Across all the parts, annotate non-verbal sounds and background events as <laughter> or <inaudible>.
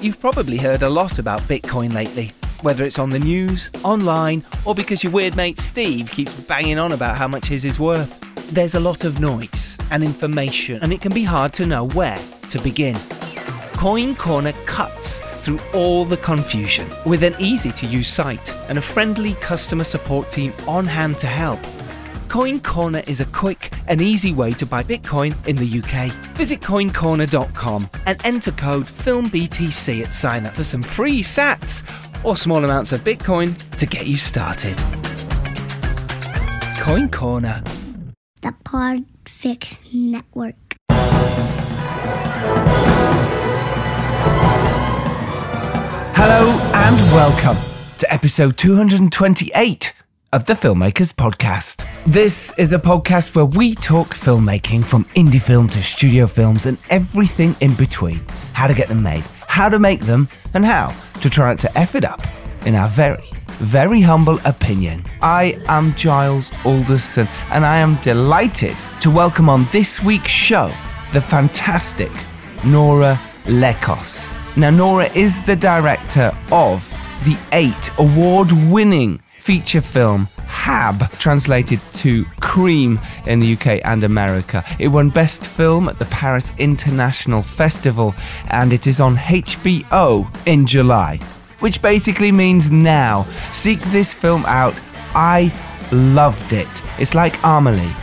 You've probably heard a lot about Bitcoin lately, whether it's on the news, online, or because your weird mate Steve keeps banging on about how much his is worth. There's a lot of noise and information, and it can be hard to know where to begin. Coin Corner cuts through all the confusion with an easy to use site and a friendly customer support team on hand to help. Coin Corner is a quick and easy way to buy Bitcoin in the UK. Visit coincorner.com and enter code FILMBTC at sign up for some free sats or small amounts of Bitcoin to get you started. Coin Corner. The Podfix Network. Hello and welcome to episode 228 of the Filmmakers Podcast. This is a podcast where we talk filmmaking from indie film to studio films and everything in between. How to get them made, how to make them, and how to try not to F it up in our very, very humble opinion. I am Giles Alderson and I am delighted to welcome on this week's show the fantastic Nora Lakos. Now, Nora is the director of the eight award winning feature film Hab, translated to Cream in the UK and America. It won Best Film at the Paris International Festival and it is on HBO in July, which basically means now. Seek this film out. I loved it. It's like Amelie,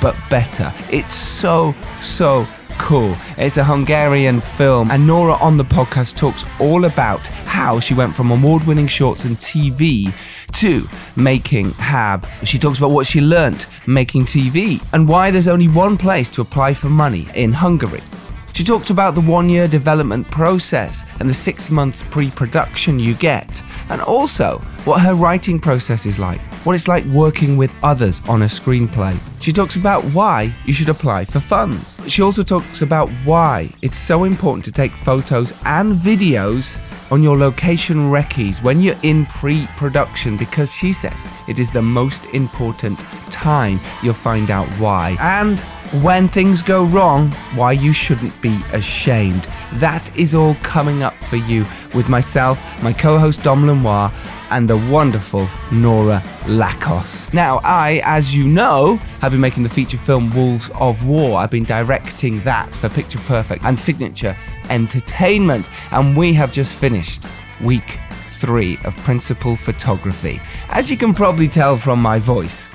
but better. It's so, so cool. It's a Hungarian film, and Nora on the podcast talks all about how she went from award winning shorts and TV to making Hab. She talks about what she learnt making TV and why there's only one place to apply for money in Hungary. She talks about the one year development process and the six months pre production you get, and also what her writing process is like, what it's like working with others on a screenplay. She talks about why you should apply for funds. She also talks about why it's so important to take photos and videos on your location recce's when you're in pre production because she says it is the most important time you'll find out why. And when things go wrong, why you shouldn't be ashamed. That is all coming up for you with myself, my co host Dom Lenoir, and the wonderful Nora Lakos. Now, I, as you know, have been making the feature film Wolves of War. I've been directing that for Picture Perfect and Signature Entertainment, and we have just finished week three of principal photography. As you can probably tell from my voice,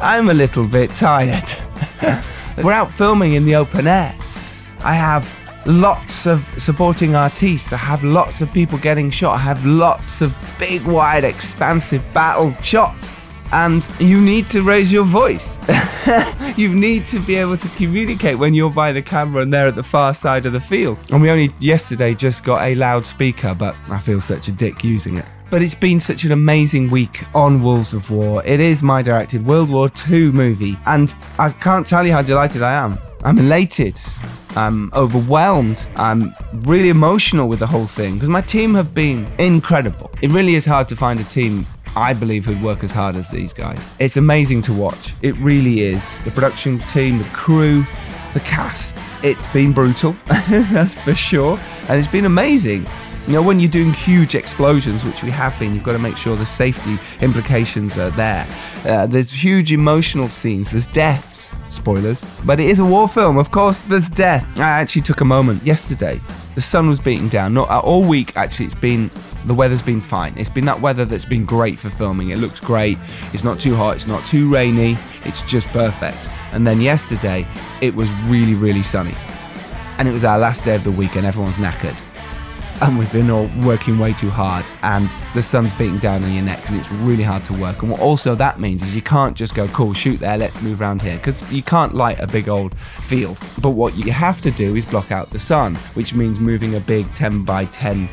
I'm a little bit tired. <laughs> We're out filming in the open air. I have lots of supporting artists. I have lots of people getting shot. I have lots of big, wide, expansive battle shots. And you need to raise your voice. <laughs> you need to be able to communicate when you're by the camera and they're at the far side of the field. And we only yesterday just got a loudspeaker, but I feel such a dick using it. But it's been such an amazing week on Wolves of War. It is my directed World War II movie, and I can't tell you how delighted I am. I'm elated. I'm overwhelmed. I'm really emotional with the whole thing because my team have been incredible. It really is hard to find a team I believe who'd work as hard as these guys. It's amazing to watch. It really is. The production team, the crew, the cast. It's been brutal, <laughs> that's for sure. And it's been amazing. You know, when you're doing huge explosions, which we have been, you've got to make sure the safety implications are there. Uh, there's huge emotional scenes, there's deaths, spoilers. But it is a war film, of course, there's death. I actually took a moment yesterday. The sun was beating down. Not uh, all week, actually, it's been the weather's been fine. It's been that weather that's been great for filming. It looks great. It's not too hot, it's not too rainy, it's just perfect. And then yesterday, it was really, really sunny. And it was our last day of the week, and everyone's knackered and we've been all working way too hard and the sun's beating down on your neck and it's really hard to work. And what also that means is you can't just go cool shoot there let's move around here because you can't light a big old field. But what you have to do is block out the sun which means moving a big 10 by 10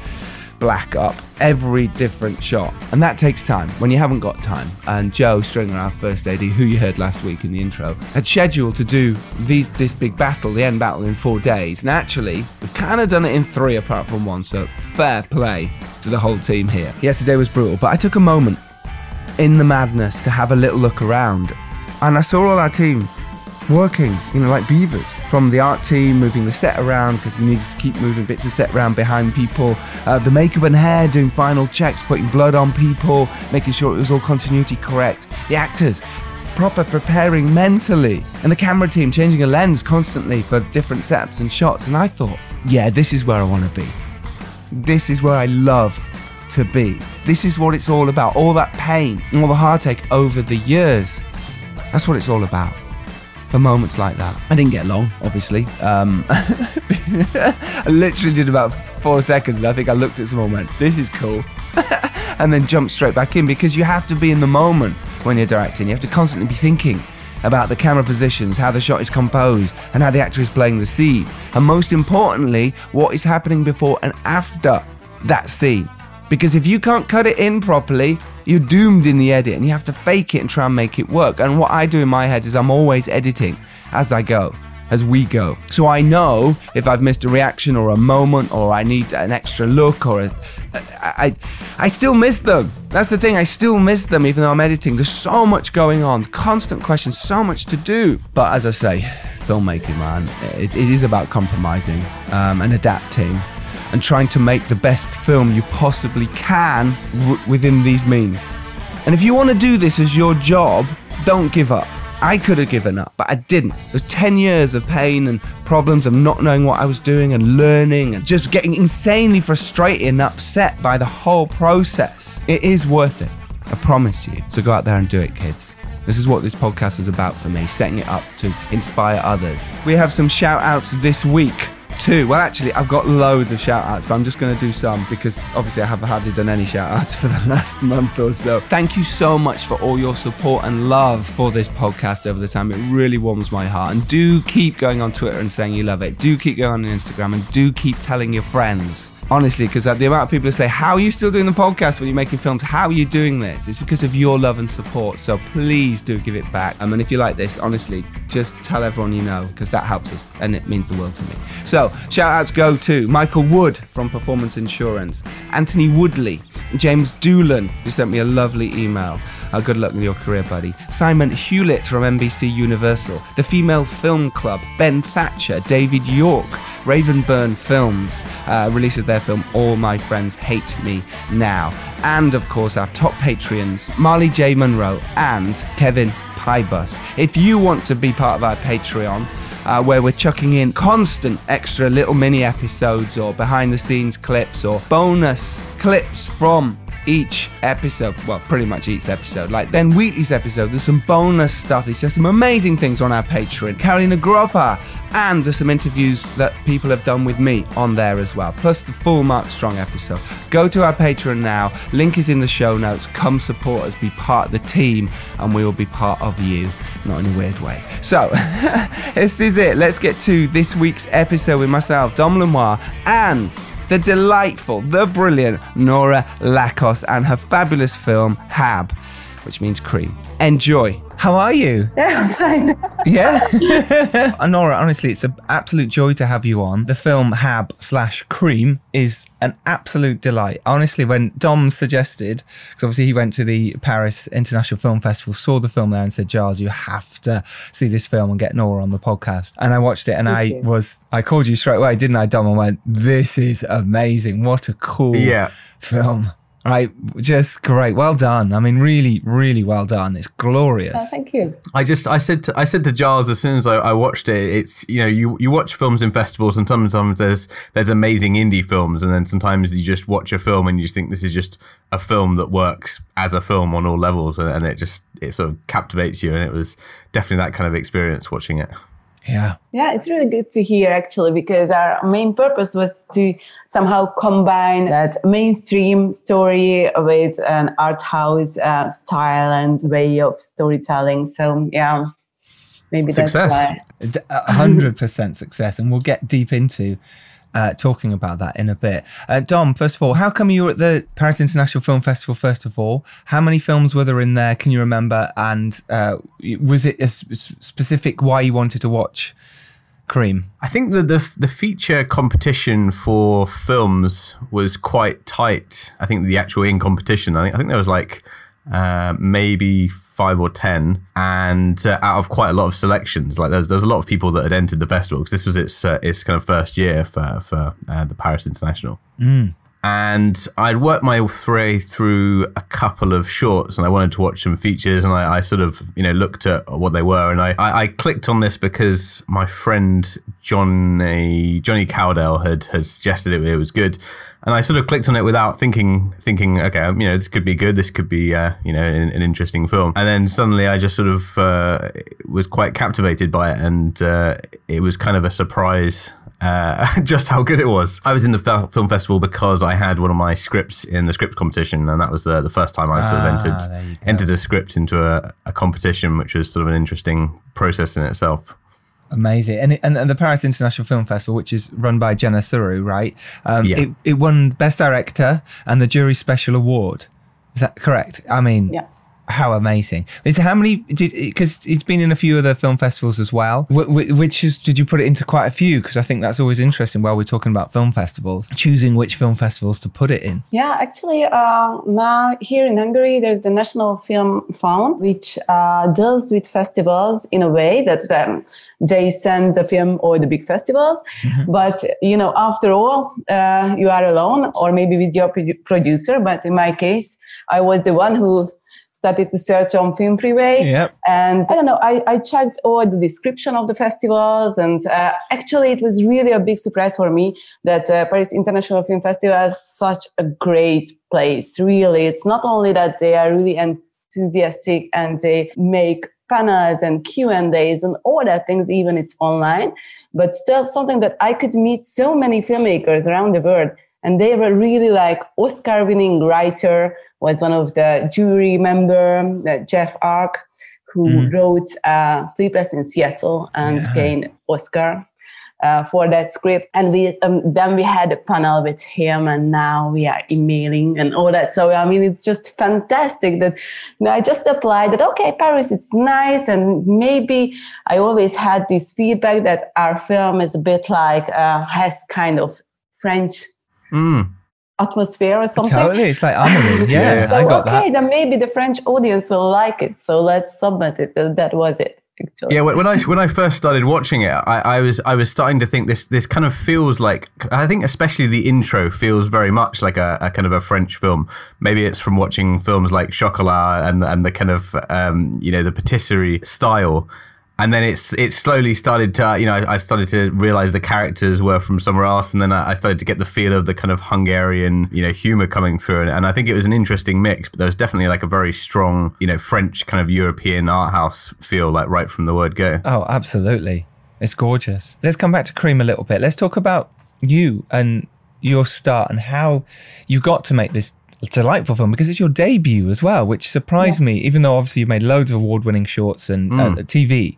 black up every different shot. And that takes time when you haven't got time. And Joe Stringer, our first AD, who you heard last week in the intro, had scheduled to do these this big battle, the end battle, in four days. And actually, we've kind of done it in three apart from one. So fair play to the whole team here. Yesterday was brutal, but I took a moment in the madness to have a little look around. And I saw all our team working, you know, like beavers from the art team moving the set around because we needed to keep moving bits of set around behind people. Uh, the makeup and hair doing final checks, putting blood on people, making sure it was all continuity correct. The actors proper preparing mentally, and the camera team changing a lens constantly for different setups and shots. And I thought, yeah, this is where I want to be. This is where I love to be. This is what it's all about. All that pain, and all the heartache over the years. That's what it's all about for moments like that. I didn't get long, obviously. Um, <laughs> I literally did about four seconds, and I think I looked at someone and went, This is cool. <laughs> and then jumped straight back in because you have to be in the moment when you're directing. You have to constantly be thinking about the camera positions, how the shot is composed, and how the actor is playing the scene. And most importantly, what is happening before and after that scene. Because if you can't cut it in properly, you're doomed in the edit and you have to fake it and try and make it work. And what I do in my head is I'm always editing as I go, as we go. So I know if I've missed a reaction or a moment or I need an extra look or a, I, I still miss them. That's the thing, I still miss them even though I'm editing. There's so much going on, constant questions, so much to do. But as I say, filmmaking, man, it, it is about compromising um, and adapting and trying to make the best film you possibly can w- within these means. And if you want to do this as your job, don't give up. I could have given up, but I didn't. There's 10 years of pain and problems of not knowing what I was doing and learning and just getting insanely frustrated and upset by the whole process. It is worth it. I promise you. So go out there and do it, kids. This is what this podcast is about for me, setting it up to inspire others. We have some shout outs this week two. Well, actually, I've got loads of shout outs, but I'm just going to do some because obviously I haven't hardly done any shout outs <laughs> for the last month or so. Thank you so much for all your support and love for this podcast over the time. It really warms my heart. And do keep going on Twitter and saying you love it. Do keep going on Instagram and do keep telling your friends honestly, because the amount of people who say, How are you still doing the podcast when you're making films? How are you doing this? It's because of your love and support. So please do give it back. Um, and if you like this, honestly, just tell everyone you know, because that helps us and it means the world to me. So shout outs go to Michael Wood from Performance Insurance, Anthony Woodley, James Doolan, who sent me a lovely email. Uh, good luck with your career, buddy. Simon Hewlett from NBC Universal, the Female Film Club, Ben Thatcher, David York, Ravenburn Films uh, releases their film All My Friends Hate Me Now. And of course, our top Patreons, Marli J. Monroe and Kevin Pybus. If you want to be part of our Patreon, uh, where we're chucking in constant extra little mini episodes or behind the scenes clips or bonus clips from each episode, well, pretty much each episode. Like Ben Wheatley's episode, there's some bonus stuff. He says some amazing things on our Patreon. Carolina Groppa, and there's some interviews that people have done with me on there as well. Plus the full Mark Strong episode. Go to our Patreon now. Link is in the show notes. Come support us, be part of the team, and we will be part of you. Not in a weird way. So, <laughs> this is it. Let's get to this week's episode with myself, Dom Lenoir, and the delightful, the brilliant Nora Lakos and her fabulous film Hab, which means cream. Enjoy. How are you? <laughs> Yeah, I'm fine. Yeah. <laughs> Uh, Nora, honestly, it's an absolute joy to have you on. The film Hab slash Cream is an absolute delight. Honestly, when Dom suggested, because obviously he went to the Paris International Film Festival, saw the film there and said, Giles, you have to see this film and get Nora on the podcast. And I watched it and Thank I you. was, I called you straight away, didn't I, Dom? And went, this is amazing. What a cool Yeah. film. Right, just great. Well done. I mean, really, really well done. It's glorious. Oh, thank you. I just I said to, I said to Giles as soon as I, I watched it, it's you know you you watch films in festivals and sometimes there's there's amazing indie films and then sometimes you just watch a film and you just think this is just a film that works as a film on all levels and, and it just it sort of captivates you and it was definitely that kind of experience watching it. Yeah. Yeah, it's really good to hear actually because our main purpose was to somehow combine that mainstream story with an art house uh, style and way of storytelling. So yeah, maybe Success. that's why. Hundred percent success, and we'll get deep into uh, talking about that in a bit. Uh, Dom, first of all, how come you were at the Paris International Film Festival? First of all, how many films were there in there? Can you remember? And uh, was it a specific why you wanted to watch Cream? I think that the the feature competition for films was quite tight. I think the actual in competition, I think I think there was like uh, maybe five or ten, and uh, out of quite a lot of selections, like there's there's a lot of people that had entered the festival because this was its uh, its kind of first year for for uh, the Paris International. And I'd worked my way through a couple of shorts, and I wanted to watch some features, and I, I sort of you know looked at what they were, and I, I, I clicked on this because my friend Johnny Johnny Cowdell had had suggested it, it was good. And I sort of clicked on it without thinking, thinking, okay, you know, this could be good. This could be, uh, you know, an, an, interesting film. And then suddenly, I just sort of uh, was quite captivated by it, and uh, it was kind of a surprise uh, <laughs> just how good it was. I was in the film festival because I had one of my scripts in the script competition, and that was the, the first time I sort of Ah, entered there you go. entered a script into a, a competition, which was sort of an interesting process in itself. Amazing. And, it, and and the Paris International Film Festival, which is run by Jenna Suru, right? Um, Yeah. it, it won Best Director and the Jury Special Award. Is that correct? I mean, Yeah. how amazing. Is how many, did because it's been in a few other film festivals as well. Wh- wh- which is, did you put it into quite a few? Because I think that's always interesting while we're talking about film festivals, choosing which film festivals to put it in. Yeah, actually, uh, now here in Hungary, there's the National Film Fund, which uh, deals with festivals in a way that um, they send the film or the big festivals. But, you know, after all, uh, you are alone or maybe with your producer. But in my case, I was the one who started to search on Film Freeway. Yep. And I don't know, I, I checked all the description of the festivals. And uh, actually, it was really a big surprise for me that uh, Paris International Film Festival is such a great place. Really, it's not only that they are really enthusiastic and they make panels and Q&As and all that things, even it's online, but still something that I could meet so many filmmakers around the world. And they were really like Oscar winning writer was one of the jury member, uh, Jeff Arch, who wrote uh, Sleepless in Seattle and gained Oscar uh, for that script. And we um, then we had a panel with him, and now we are emailing and all that. So I mean, it's just fantastic that you know, I just applied that. Okay, Paris, it's nice, and maybe I always had this feedback that our film is a bit like uh, has kind of French Mm. atmosphere or something. Totally. It's like Amelie. <laughs> Yeah, So, I got okay, that. then maybe the French audience will like it. So let's submit it. That was it. Yeah, when when I when I first started watching it, I, I was I was starting to think this this kind of feels like I think especially the intro feels very much like a, a kind of a French film. Maybe it's from watching films like Chocolat and and the kind of um, you know the patisserie style. And then it's it slowly started to you know I, started to realize the characters were from somewhere else, and then I, I started to get the feel of the kind of Hungarian you know humor coming through, and, and I think it was an interesting mix. But there was definitely like a very strong you know French kind of European art house feel like right from the word go. Oh, absolutely. It's gorgeous. Let's come back to Cream a little bit. Let's talk about you and your start and how you got to make this delightful film because it's your debut as well, which surprised me, even though obviously you've made loads of award winning shorts and uh, TV.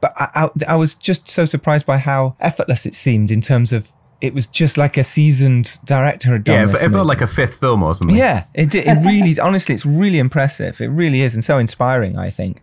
But I, I, I was just so surprised by how effortless it seemed in terms of it was just like a seasoned director had done Yeah, it, it felt like a fifth film or something. Yeah, it did. It really, honestly, it's really impressive. It really is, and so inspiring. I think,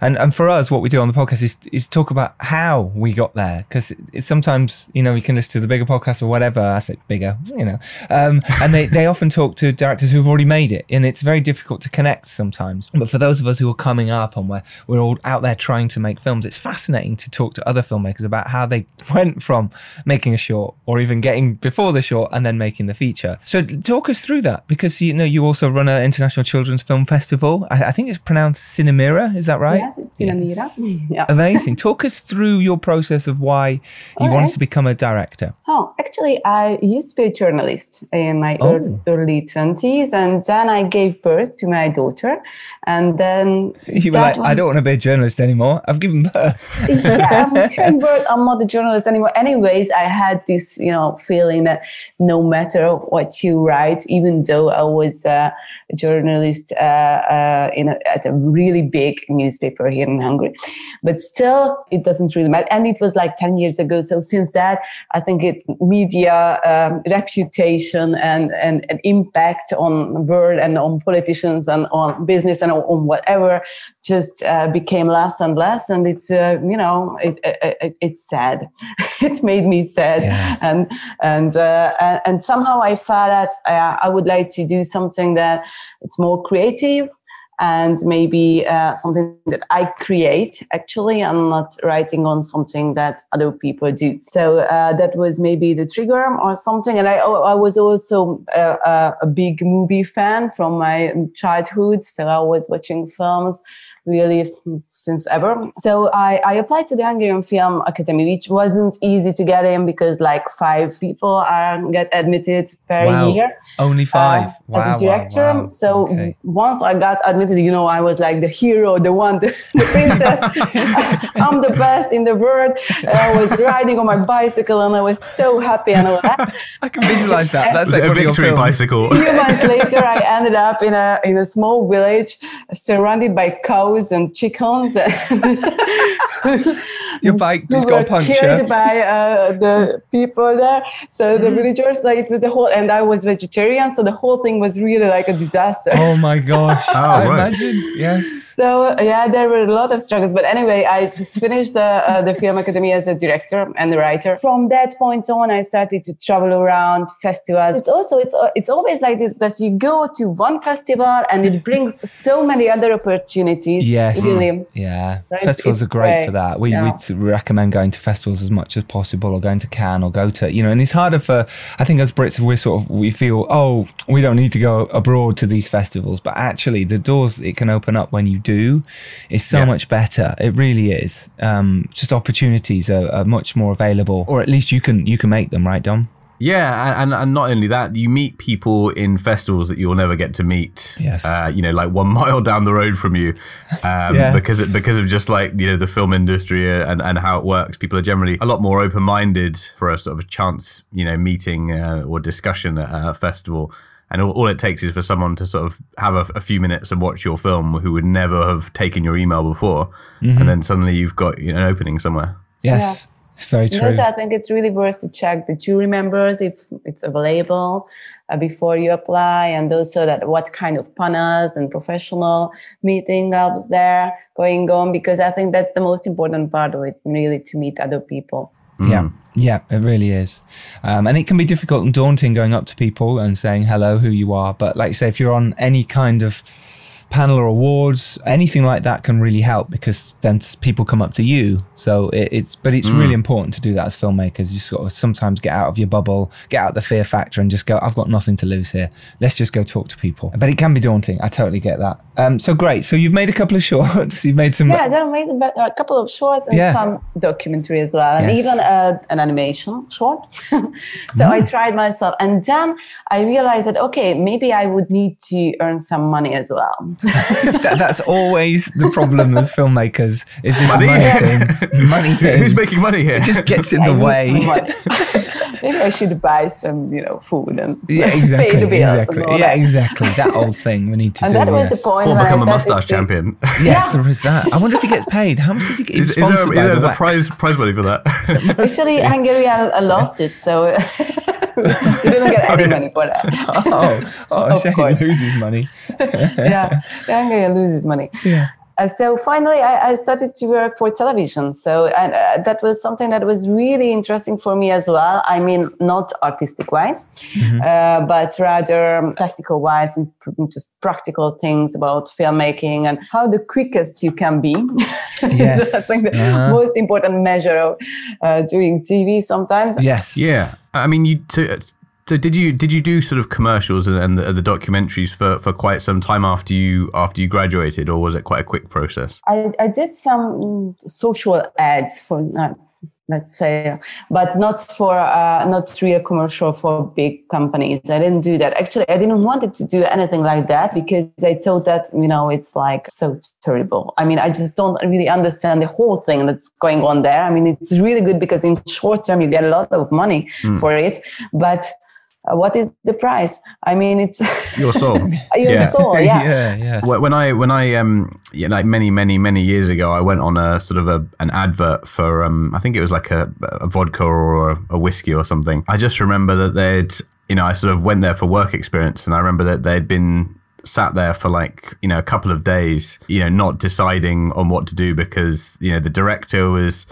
and and for us, what we do on the podcast is is talk about how we got there because sometimes you know we can listen to the bigger podcast or whatever. I say bigger, you know, um, and they they often talk to directors who've already made it, and it's very difficult to connect sometimes. But for those of us who are coming up and where we're all out there trying to make films, it's fascinating to talk to other filmmakers about how they went from making a short or even getting before the short and then making the feature. So talk us through that because you know you also run an international children's film festival. I, I think it's pronounced Cinemira. Is that right? Yes, it's Cinemira. <laughs> Yeah. Amazing. Talk us through your process of why you wanted to become a director. Oh, actually, I used to be a journalist in my Oh. ear- early 20s, and then I gave birth to my daughter. And then <laughs> You were like, I don't want to be a journalist anymore. I've given birth. <laughs> yeah, I'm giving birth. I'm not a journalist anymore. Anyways, I had this, you know, feeling that no matter what you write, even though I was uh, a journalist uh, uh, in a, at a really big newspaper here in Hungary, but still, it doesn't really matter. And it was like 10 years ago. So since that, I think it media um, reputation and, and, and impact on the world and on politicians and on business and on, whatever just uh, became less and less. And it's, uh, you know, it, it, it, it's sad. <laughs> it made me sad. Yeah. And, and, uh, and, and somehow I felt that uh, I would like to do something that it's more creative and maybe uh, something that I create actually. I'm not writing on something that other people do. So uh, that was maybe the trigger or something. And I, I was also a, a big movie fan from my childhood. So I was watching films really since ever. So I, I applied to the Hungarian Film Academy, which wasn't easy to get in because like five people are get admitted per Wow. year Only five. uh, wow, as a director. wow. So Okay. once I got admitted, you know, I was like the hero, the one, the, <laughs> the princess. <laughs> I'm the best in the world. And I was riding on my bicycle and I was so happy and all <laughs> that. I can visualize that. That's like a one of victory films. bicycle? A few months later, I ended up in a in a small village, surrounded by cows and chickens. <laughs> <laughs> Your bike who has got a were puncture. killed by uh, the people there. So Mm-hmm. the villagers, like it was the whole, and I was vegetarian, so the whole thing was really like a disaster. Oh my gosh. <laughs> I right. imagine. Yes. So yeah, there were a lot of struggles. But anyway, I just finished the uh, the film academy as a director and a writer. From that point on, I started to travel around festivals. It's also it's uh, it's always like this that you go to one festival and it brings so many other opportunities. Yes. Really. Yeah. Right, Festivals it's are great great. for that. We, Yeah. we t- recommend going to festivals as much as possible or going to Cannes or go to, you know, and it's harder for, I think as Brits, we're sort of, we feel, oh, we don't need to go abroad to these festivals. But actually, the doors it can open up when you do is so Yeah. much better. It really is. Um, just opportunities are, are much more available, or at least you can, you can make them, right, Dom? Yeah, and, and not only that, you meet people in festivals that you'll never get to meet. Yes. Uh, you know, like one <laughs> mile down the road from you, um, Yeah. because it, because of just like you know the film industry and, and how it works. People are generally a lot more open minded for a sort of a chance, you know, meeting uh, or discussion at a festival. And all, all it takes is for someone to sort of have a, a few minutes and watch your film who would never have taken your email before, and then suddenly you've got you know, an opening somewhere. Yes. It's very And true. also, I think it's really worth to check the jury members if it's available uh, before you apply, and also that what kind of panels and professional meeting ups there going on, because I think that's the most important part of it, really, to meet other people. Yeah, yeah, it really is, um, and it can be difficult and daunting going up to people and saying hello, who you are. But like you say, if you're on any kind of panel or awards, anything like that can really help because then people come up to you. So it, it's, but it's really important to do that as filmmakers. You sort of sometimes get out of your bubble, get out the fear factor, and just go, "I've got nothing to lose here. Let's just go talk to people." But it can be daunting. I totally get that. Um, so great. So you've made a couple of <laughs> shorts. You've made some. Yeah, then I made a, couple of shorts and Yeah. some documentary as well, and Yes. even uh, an animation short. <laughs> so I tried myself, and then I realized that okay, maybe I would need to earn some money as well. <laughs> That, that's always the problem as filmmakers is this Money. money, thing. Money <laughs> thing. Who's making money here? it just gets in <laughs> the way. maybe I should buy some, you know, food and Yeah, pay the bills. Exactly. And all Yeah, that. exactly. That old thing we need to do. And that was yes. the point. or when I become a mustache champion. Yes, Yeah. there is that. I wonder if he gets paid. How much does he get? He's Is, is there, sponsored by there the a wax. prize prize money for that? Actually, Hungary, I, I lost it, so <laughs> we didn't get any money for that. <laughs> Oh, oh, <laughs> Shane course. loses money. yeah, Hungary loses money. Yeah. Uh, so finally, I, I started to work for television. So and uh, that was something that was really interesting for me as well. I mean, not artistic wise, Mm-hmm. uh, but rather technical wise and pr- just practical things about filmmaking and how the quickest you can be. <laughs> Yes. so I think the Uh-huh. most important measure of uh, doing TV sometimes. Yes. yeah, I mean, you. So, so did you did you do sort of commercials and, and the, the documentaries for, for quite some time after you after you graduated, or was it quite a quick process? I, I did some mm, social ads for uh, let's say but not for uh, not real commercial for big companies. I didn't do that. Actually i didn't want to do anything like that because i thought that you know it's like so terrible. I mean i just don't really understand the whole thing that's going on there. I mean it's really good because in short term you get a lot of money for it but uh, what is the price i mean it's <laughs> Your soul. your Yeah. soul yeah <laughs> yeah. Yeah. When I when I um yeah, like many many many years ago, I went on a sort of a an advert for um I think it was like a, a vodka or a, a whiskey or something. I just remember that they'd you know I sort of went there for work experience, and I remember that they'd been sat there for like you know a couple of days, you know, not deciding on what to do because you know the director was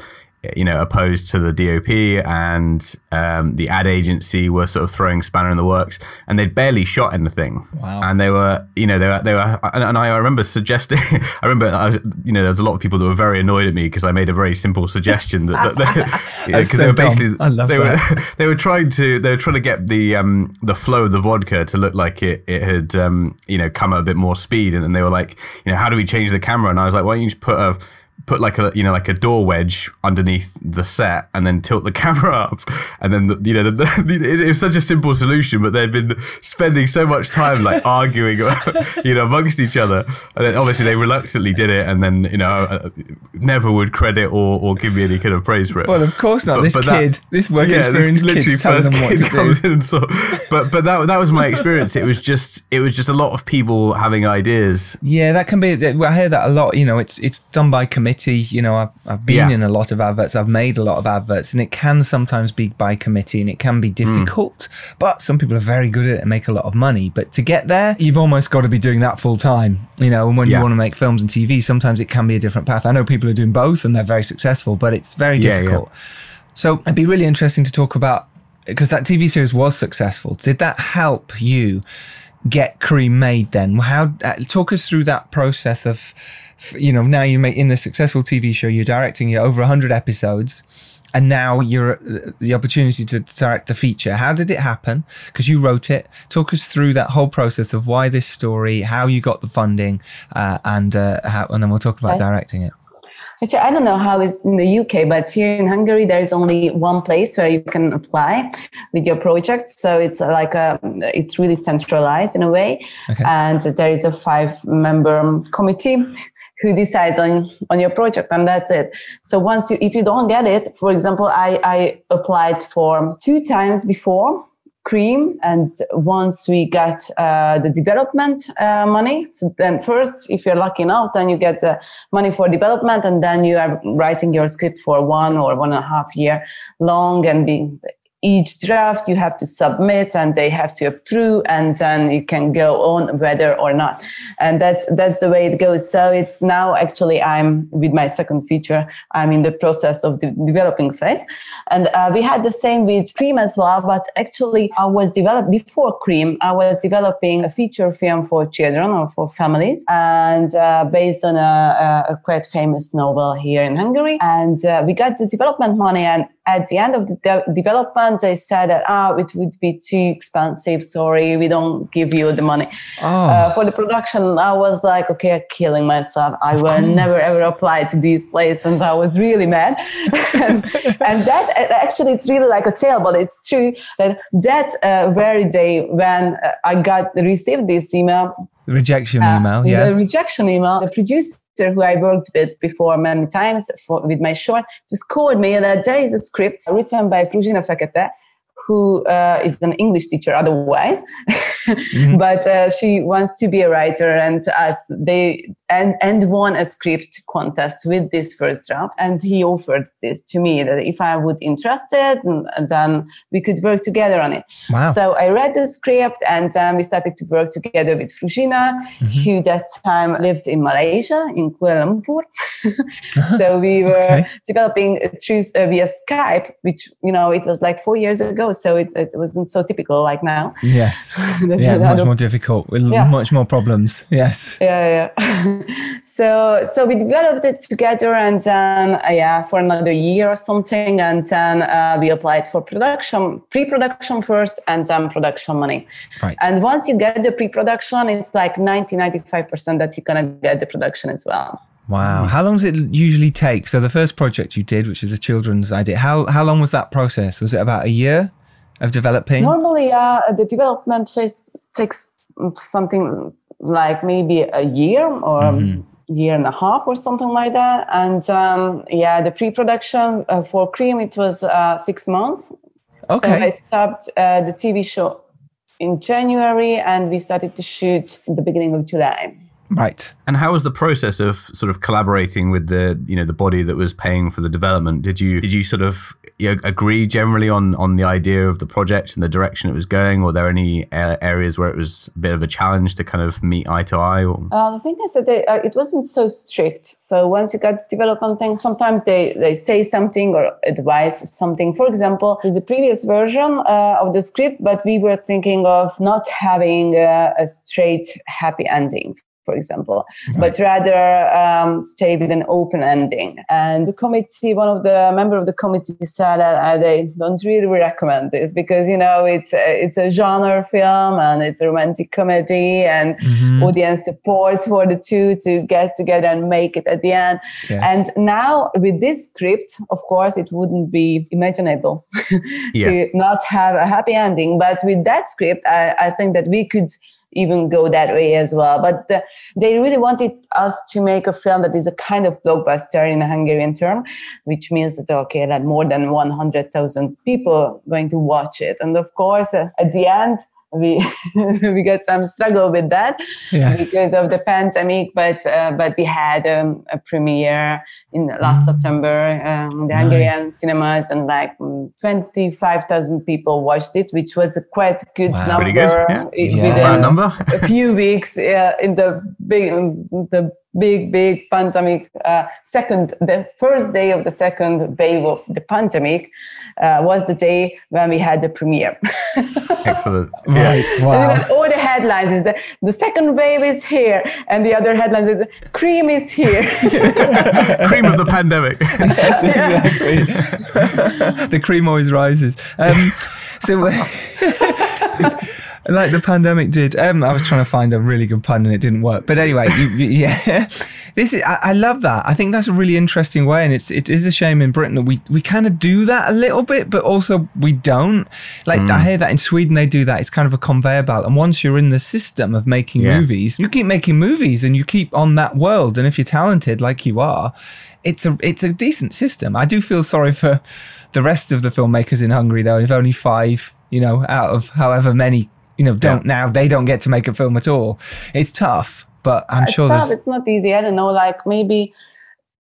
you know, opposed to the DOP and um, the ad agency were sort of throwing spanner in the works, and they'd barely shot anything. Wow. And they were, you know, they were, they were, and, and I remember suggesting, <laughs> I remember, I was, you know, there was a lot of people that were very annoyed at me because I made a very simple suggestion that, that <laughs> <laughs> they, so they were dumb. basically, I love they that. were, they were trying to, they were trying to get the, um, the flow of the vodka to look like it, it had, um, you know, come at a bit more speed, and then they were like, you know, how do we change the camera? And I was like, why don't you just put a put like a you know like a door wedge underneath the set and then tilt the <laughs> camera up and then the, you know the, the, <laughs> it, it was such a simple solution but they'd been spending so much time like <laughs> arguing you know amongst each other and then obviously they reluctantly did it and then you know uh, never would credit or, or give me any kind of praise for it Well, of course not. But- this but that- kid, this work yeah, experience this kid's telling them what kid to do. comes in and so, but but that that was my experience. It was just it was just a lot of people having ideas. Yeah, that can be. I hear that a lot. You know, it's it's done by committee. You know, I've I've been Yeah. in a lot of adverts. I've made a lot of adverts, and it can sometimes be by committee, and it can be difficult. But some people are very good at it and make a lot of money. But to get there, you've almost got to be doing that full time. You know, and when Yeah. you want to make films and TV, sometimes it can be a different path. I know people are doing both, and they're very successful, but it's very Yeah, yeah. difficult. So it'd be really interesting to talk about because that TV series was successful. Did that help you get Cream made? Then how uh, talk us through that process of, you know, now you make in the successful TV show, you're directing you're over hundred episodes. And now you're uh, the opportunity to direct a feature. How did it happen? Because you wrote it. Talk us through that whole process of why this story, how you got the funding, uh, and uh, how, and then we'll talk about Okay. directing it. Actually, I don't know how it's in the UK, but here in Hungary, there is only one place where you can apply with your project. So it's like a, it's really centralized in a way, Okay. and there is a five-member committee who decides on on your project, and that's it. So once you, if you don't get it, for example, I I applied for two times before cream and once we got uh, the development uh, money so then first if you're lucky enough then you get the money for development and then you are writing your script for one or one and a half year long and being each draft you have to submit and they have to approve and then you can go on whether or not. And that's that's the way it goes. So it's now actually i'm with my second feature i'm in the process of the developing phase. And uh, we had the same with cream as well but actually i was developed before cream i was developing a feature film for children or for families. And uh, based on a, a, quite famous novel here in hungary. And uh, we got the development money and at the end of the de- development, they said that ah, it would be too expensive. Sorry, we don't give you the money. Oh. Uh, for the production, I was like, okay, I'm killing myself. I will never ever apply to this place, and I was really mad. <laughs> and, and that actually, it's really like a tale, but it's true that that uh, very day when uh, I got received this email, The rejection uh, email, yeah. The rejection email. The producer who I worked with before many times for, with my short just called me that there is a script written by Fruzsina Fekete, who uh, is an English teacher otherwise, <laughs> but uh, she wants to be a writer, and uh, they and and won a script contest with this first draft, and he offered this to me that if I would interested, then we could work together on it. Wow. So I read the script, and um, we started to work together with Fruzsina, who that time lived in Malaysia in Kuala Lumpur. <laughs> so we were Okay. developing through uh, via Skype, which you know it was like four years ago, so it, it wasn't so typical like now. Yes. <laughs> Yeah, much more difficult with Yeah. much more problems. Yes. Yeah, yeah. <laughs> so so we developed it together, and then uh, yeah, for another year or something, and then uh, we applied for production, pre-production first, and then production money. Right. And once you get the pre-production, it's like 90, 95 percent that you're gonna get the production as well. Wow. How long does it usually take? So the first project you did, which is a children's idea, how how long was that process? Was it about a year of developing? Normally, uh, the development phase takes something like maybe a year or Mm-hmm. year and a half or something like that. And um, yeah, the pre-production uh, for Cream it was uh, six months. Okay. So I stopped uh, the TV show in January, and we started to shoot in the beginning of July. Right. And how was the process of sort of collaborating with the you know the body that was paying for the development? Did you did you sort of you know, agree generally on on the idea of the project and the direction it was going? Or were there any uh, areas where it was a bit of a challenge to kind of meet eye to eye? Or? Uh, the thing is that they, uh, it wasn't so strict. So once you got development things, sometimes they, they say something or advise something. For example, there's a previous version uh, of the script, but we were thinking of not having a, a straight happy ending for example, right. but rather um, stay with an open ending. And the committee, one of the member of the committee said that they don't really recommend this because you know it's a, it's a genre film and it's a romantic comedy and mm-hmm. audience support for the two to get together and make it at the end. Yes. And now with this script, of course, it wouldn't be imaginable <laughs> yeah. to not have a happy ending. But with that script, I, I think that we could even go that way as well. But the, they really wanted us to make a film that is a kind of blockbuster in a Hungarian term, which means that okay, that more than 100,000 people going to watch it. And of course, uh, at the end, we <laughs> we got some struggle with that yes. because of the pandemic but uh, but we had um, a premiere in last mm. september um, the nice. hungarian cinemas and like 25000 people watched it which was a quite good wow. number Pretty good. Yeah. Yeah. number <laughs> a few weeks uh, in the big the big, big pandemic. Uh, second, the first day of the second wave of the pandemic uh, was the day when we had the premiere. <laughs> Excellent. Right. Wow. all the headlines is that the second wave is here, and the other headlines is cream is here. <laughs> cream of the pandemic. <laughs> yes, exactly. the cream always rises. Um, so like the pandemic did. Um, I was trying to find a really good pun and it didn't work. But anyway, you, you, <laughs> yeah, this is, I, I, love that. I think that's a really interesting way, and it's it is a shame in Britain that we we kind of do that a little bit, but also we don't. Like mm. I hear that in Sweden they do that. It's kind of a conveyor belt, and once you're in the system of making yeah. movies, you keep making movies and you keep on that world. And if you're talented like you are, it's a it's a decent system. I do feel sorry for the rest of the filmmakers in Hungary though. If only five, you know, out of however many you know, don't yeah. now they don't get to make a film at all. It's tough, but I'm it's sure tough. it's not easy. I don't know, like maybe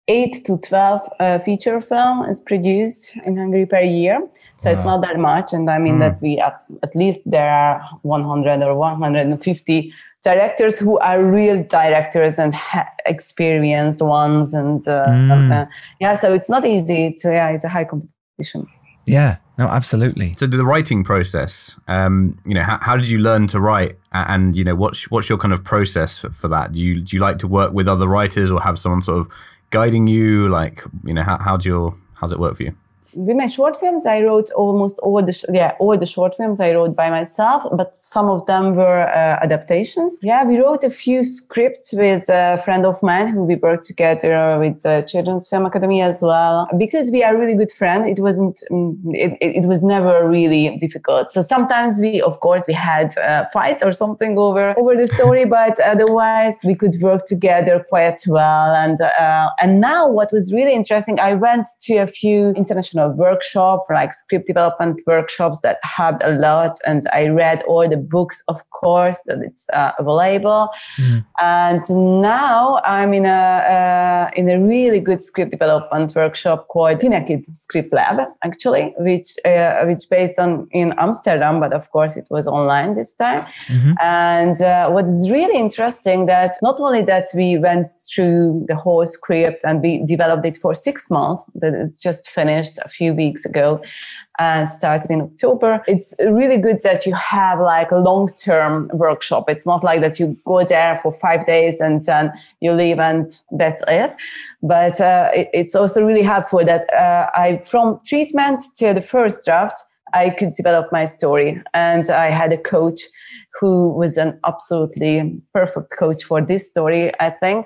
eight to twelve uh, feature film is produced in Hungary per year, so wow. it's not that much. And I mean mm. that we at, at least there are 100 or 150 directors who are real directors and ha- experienced ones and uh, mm. uh, yeah so it's not easy it's yeah it's a high competition yeah no, absolutely. So, the writing process, um, you know, how, how, did you learn to write, and you know, what's what's your kind of process for, for, that? Do you do you like to work with other writers, or have someone sort of guiding you? Like, you know, how how do your how's it work for you? With my short films, I wrote almost all the yeah all the short films I wrote by myself, but some of them were uh, adaptations. Yeah, we wrote a few scripts with a friend of mine who we worked together with uh, Children's Film Academy as well. Because we are really good friends, it wasn't mm, it, it, was never really difficult. So sometimes we of course we had a fight or something over over the story, <laughs> but otherwise we could work together quite well. And uh, and now what was really interesting, I went to a few international workshop, like script development workshops that helped a lot. And I read all the books, of course, that it's uh, available. Mm. And now I'm in a uh, in a really good script development workshop called Cinekid Script Lab, actually, which uh, which based on in Amsterdam, but of course it was online this time. Mm-hmm. And uh, what is really interesting that not only that we went through the whole script and we developed it for six months, that it's just finished a few weeks ago and started in October. It's really good that you have like a long term workshop. It's not like that you go there for five days and then you leave and that's it. But uh, it, it's also really helpful that uh, I, from treatment to the first draft, I could develop my story. And I had a coach who was an absolutely perfect coach for this story, I think.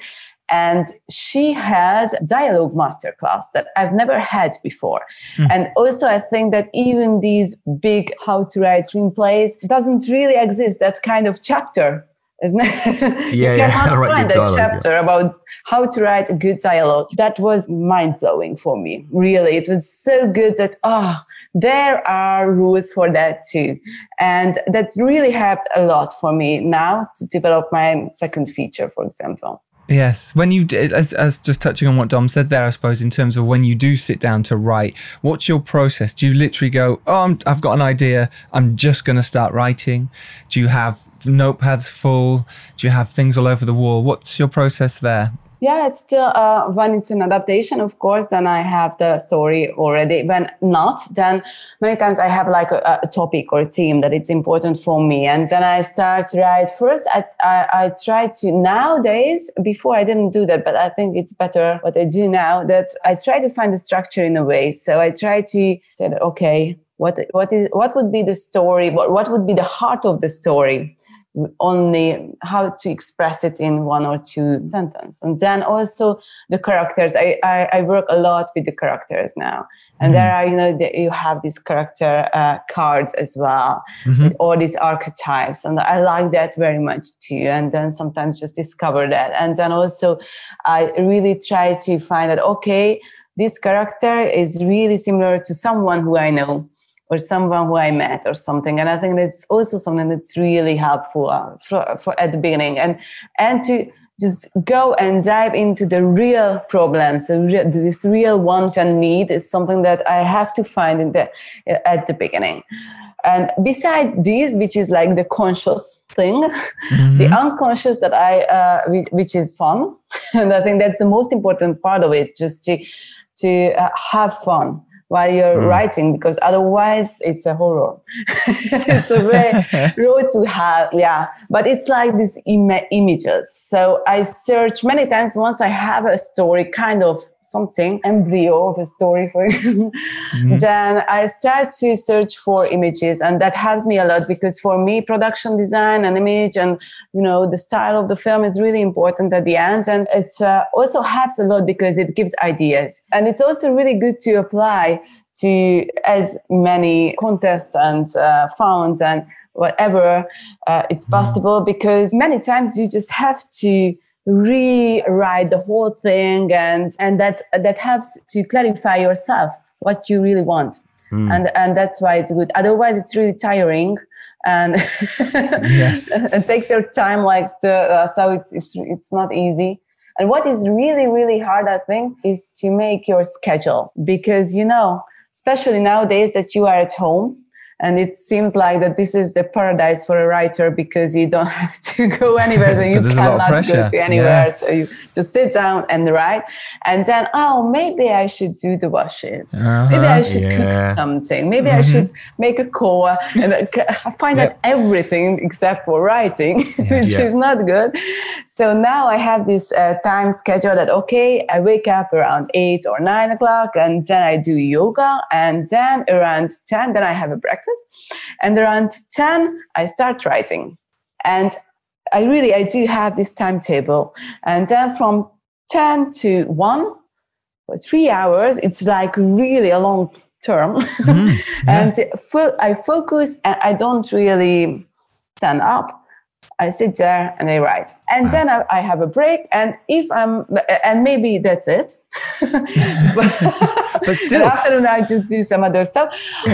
And she had dialogue masterclass that I've never had before. Mm. And also, I think that even these big how to write screenplays doesn't really exist. That kind of chapter isn't it? <laughs> you yeah, cannot <laughs> write find a dialogue, yeah. chapter about how to write a good dialogue. That was mind blowing for me. Really, it was so good that ah, there are rules for that too, and that really helped a lot for me now to develop my second feature, for example. Yes, when you as, as just touching on what Dom said there, I suppose in terms of when you do sit down to write, what's your process? Do you literally go, "Oh, I'm, I've got an idea. I'm just going to start writing"? Do you have notepads full? Do you have things all over the wall? What's your process there? Yeah, it's still uh, when it's an adaptation, of course. Then I have the story already. When not, then many times I have like a, a topic or a theme that it's important for me, and then I start write. First, I, I I try to nowadays. Before I didn't do that, but I think it's better what I do now. That I try to find the structure in a way. So I try to say that okay, what what is what would be the story? What what would be the heart of the story? Only how to express it in one or two sentences and then also the characters. I, I, I work a lot with the characters now. And there are you know the, you have these character uh, cards as well with all these archetypes. And i like that very much too. And then sometimes just discover that. And then also i really try to find that okay this character is really similar to someone who i know or someone who I met or something. And I think that's also something that's really helpful uh, for, for at the beginning and and to just go and dive into the real problems. The real, this real want and need is something that I have to find in the at the beginning. And beside this, which is like the conscious thing, <laughs> the unconscious that I, uh, which is fun, <laughs> and I think that's the most important part of it, just to to uh, have fun while you're hmm. writing because otherwise it's a horror. <laughs> It's a very <laughs> road to hell yeah. But it's like these Im- images. So i search many times. Once i have a story kind of something embryo of a story for you then i start to search for images and that helps me a lot because for me production design and image and you know the style of the film is really important at the end and it uh, also helps a lot because it gives ideas. And it's also really good to apply to as many contests and uh, founds and whatever uh, it's possible because many times you just have to rewrite the whole thing and and that that helps to clarify yourself what you really want. And and that's why it's good. Otherwise it's really tiring and <laughs> Yes. it takes your time like the, uh, so it's, it's it's not easy. And what is really really hard i think is to make your schedule because you know especially nowadays that you are at home and it seems like that this is the paradise for a writer because you don't <laughs> have to go anywhere so you But there's a lot of cannot go to anywhere Yeah. so you just sit down and write. And then oh maybe i should do the washes. Maybe i should Yeah. cook something. Maybe i should make a call and <laughs> I find Yep. that everything except for writing <laughs> which Yeah. is not good. So now i have this uh, time schedule that okay i wake up around 8 or 9 o'clock and then i do yoga and then around 10 then i have a breakfast and around 10 i start writing. And i really i do have this timetable. And then from 10 to 1 for three hours it's like really a long term. Mm-hmm. <laughs> And fo- i focus and i don't really stand up. I sit there and I write, and then I, I have a break. And if I'm, and maybe that's it. <laughs> but, But still- in the afternoon I just do some other stuff.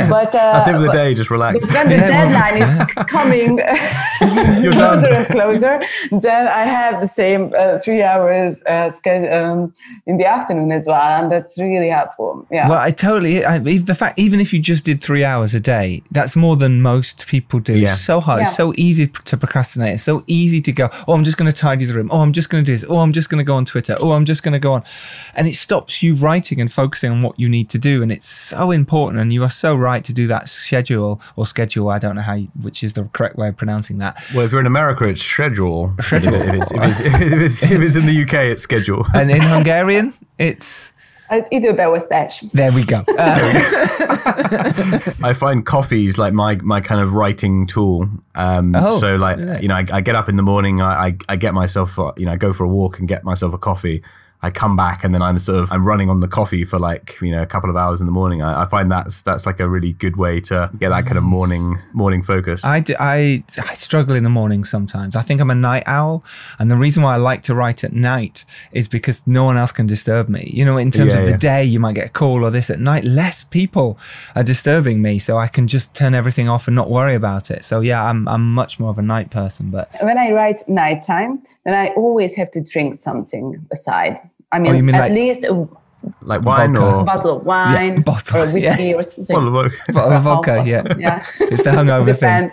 But uh, the end of the day. Just relax. but when the Yeah, well- deadline is coming <laughs> <laughs> You're closer and closer, then I have the same uh, three hours uh, schedule um, in the afternoon as well, and that's really helpful. Yeah. Well, I totally. I, the fact, even if you just did three hours a day, that's more than most people do. Yeah. It's so hard. It's so easy to procrastinate. It's so easy to go. Oh, I'm just going to tidy the room. Oh, I'm just going to do this. Oh, I'm just going to go on Twitter. Oh, I'm just going to go on, and it stops you writing and focusing on what you need to do. And it's so important. And you are so right to do that schedule or schedule. I don't know how, you, which is the correct way of pronouncing that. Well, if you're in America, it's schedule. <laughs> Schedule. If it's, if it's, if it's, if it's in the UK, it's schedule. And in <laughs> Hungarian, it's It's időbeosztás. there. We go. <laughs> Uh, I find coffee's like my my kind of writing tool. Um, Oh, so like yeah. you know, I, I get up in the morning, I, I I get myself uh, you know I go for a walk and get myself a coffee, I come back and then I'm sort of I'm running on the coffee for like you know a couple of hours in the morning. I, I find that's that's like a really good way to get that kind of morning morning focus. I, do, I, I struggle in the morning sometimes. I think I'm a night owl. And the reason why I like to write at night is because no one else can disturb me. You know, in terms Yeah, of the yeah. day, you might get a call or this at night. Less people are disturbing me. So I can just turn everything off and not worry about it. So yeah, I'm, I'm much more of a night person. But When I write nighttime, then I always have to drink something aside. I oh, mean, Oh, mean at like- least a like wine Vodka. or bottle of wine <laughs> bottle, or whiskey yeah. or something. bottle of vodka. <laughs> bottle of vodka, yeah. yeah. <laughs> It's the hungover thing.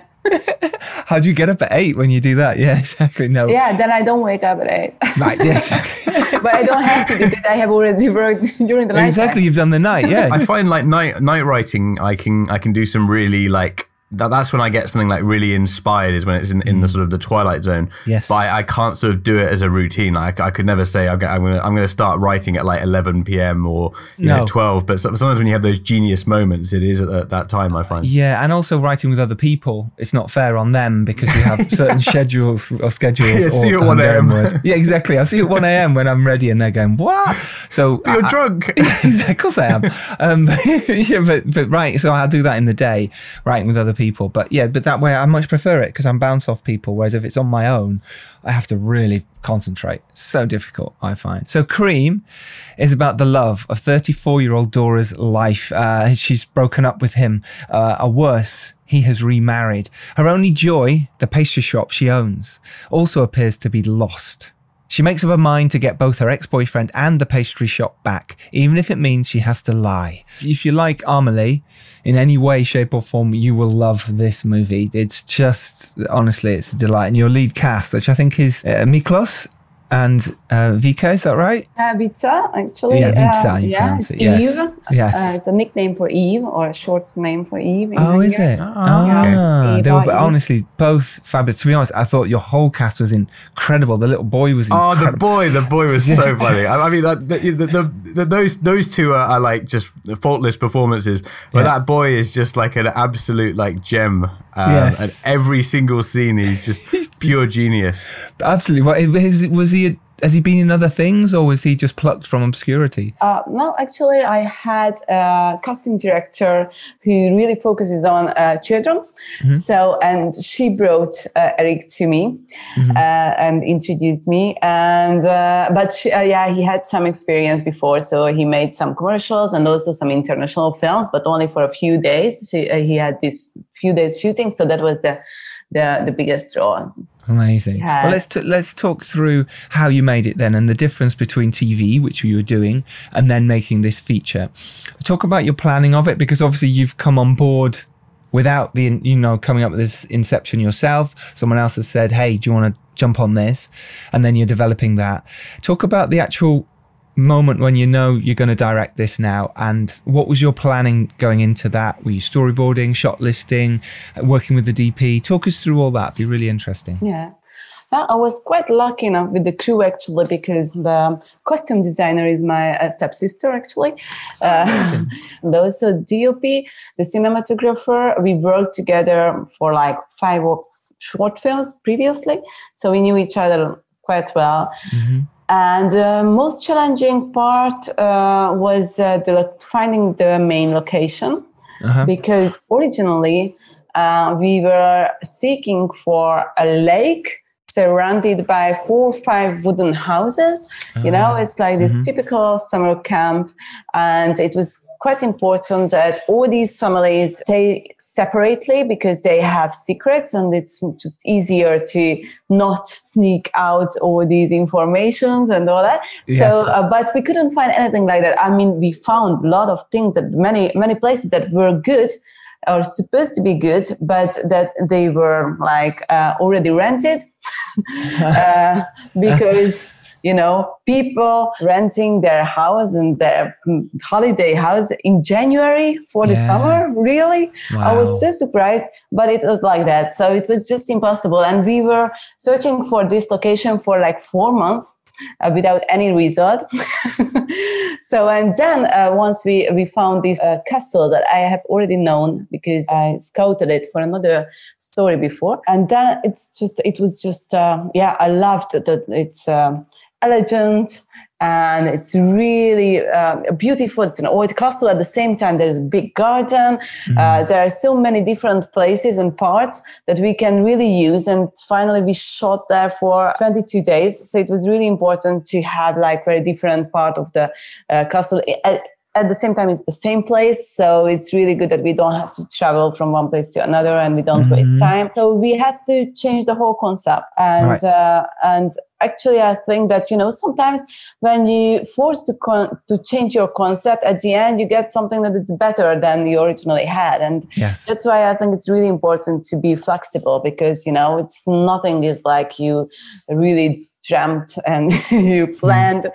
How do you get up at eight when you do that? Yeah, exactly. No. Yeah, then I don't wake up at eight. Right, yeah, exactly. but I don't have to because I have already worked during the night. exactly. You've done the night. Yeah. I find like night night writing, I can I can do some really like that. That's when I get something like really inspired. Is when it's in, in the sort of the twilight zone. Mm. Yes. But I, I can't sort of do it as a routine. Like I could never say I'm gonna I'm gonna, start writing at like 11 p.m. or you No. know 12. But sometimes when you have those genius moments, it is at, at that time. I find. Yeah, and also writing with other people, it's not fair on them because we have certain <laughs> schedules or schedules. Yeah, or see you at 1 a.m.. Yeah, exactly. I'll see you at 1 a.m. when I'm ready and they're going, what? So But you're I- drunk. <laughs> exactly, of course I am. Um, <laughs> yeah, but, but right, so I'll do that in the day, writing with other people. But yeah, but that way I much prefer it because I'm bounce off people. Whereas if it's on my own, I have to really concentrate. So difficult, I find. So Cream is about the love of 34 year old Dora's life. Uh, she's broken up with him, uh, or worse. He has remarried. Her only joy, the pastry shop she owns, also appears to be lost. She makes up her mind to get both her ex boyfriend and the pastry shop back, even if it means she has to lie. If you like Amelie in any way, shape, or form, you will love this movie. It's just, honestly, it's a delight. And your lead cast, which I think is uh, Miklos and uh, Vika, is that right? Uh, Vica, actually. Yeah, Vica, uh, you yeah, pronounce it's it, yes. Eve. Yes. Uh, it's a nickname for Eve or a short name for Eve. in Oh, is it? okay. Ah, Yeah. they were Eva, honestly both fabulous. To be honest, I thought your whole cast was incredible. The little boy was Oh, the boy! The boy was so funny. I, I mean, like, the, the, the, the, those those two are, are like just faultless performances, but Yeah. that boy is just like an absolute like gem. Um, Yes. And every single scene, <laughs> he's just pure genius. Absolutely. What, is, was he? Has he been in other things, or was he just plucked from obscurity? Uh, no, actually, I had a casting director who really focuses on uh, children. So, and she brought uh, Eric to me uh, and introduced me. And uh, but she, uh, yeah, he had some experience before, so he made some commercials and also some international films, but only for a few days. She, he had this few days shooting, so that was the the, the biggest role. Amazing. Yeah. Well, let's t- let's talk through how you made it then, and the difference between TV, which you were doing, and then making this feature. Talk about your planning of it, because obviously you've come on board without the you know coming up with this inception yourself. Someone else has said, "Hey, do you want to jump on this?" And then you're developing that. Talk about the actual moment when you know you're going to direct this now and what was your planning going into that were you storyboarding shot listing working with the dp talk us through all that be really interesting Yeah. Well, I was quite lucky enough with the crew actually because the costume designer is my uh, stepsister actually. Uh, <laughs> and also DOP, the cinematographer, we worked together for like five or short films previously. So we knew each other quite well. And the most challenging part uh, was uh, the, finding the main location Uh-huh. because originally uh, we were seeking for a lake surrounded by four or five wooden houses. You know, it's like this typical summer camp, and it was quite important that all these families stay separately because they have secrets and it's just easier to not sneak out all these informations and all that. So uh, but we couldn't find anything like that. I mean we found a lot of things that many many places that were good or supposed to be good but that they were like uh, already rented. <laughs> Uh, because you know people renting their house and their mm, holiday house in january for the summer really? I was so surprised but it was like that. So it was just impossible. And we were searching for this location for like four months uh, without any result. <laughs> so and then uh, once we we found this uh, castle that I have already known because I scouted it for another story before, and then it's just it was just uh, yeah I loved that it's um, elegant and it's really uh, beautiful. It's an old castle. At the same time, there is a big garden. Uh, there are so many different places and parts that we can really use. And finally, we shot there for 22 days. So it was really important to have like very different part of the uh, castle. At, the same time, it's the same place. So it's really good that we don't have to travel from one place to another and we don't waste time. So we had to change the whole concept. And, Right. uh, and actually, I think that, you know, sometimes when you force to, con- to change your concept at the end, you get something that is better than you originally had. And Yes. that's why I think it's really important to be flexible because, you know, it's nothing is like you really dreamt and <laughs> you planned.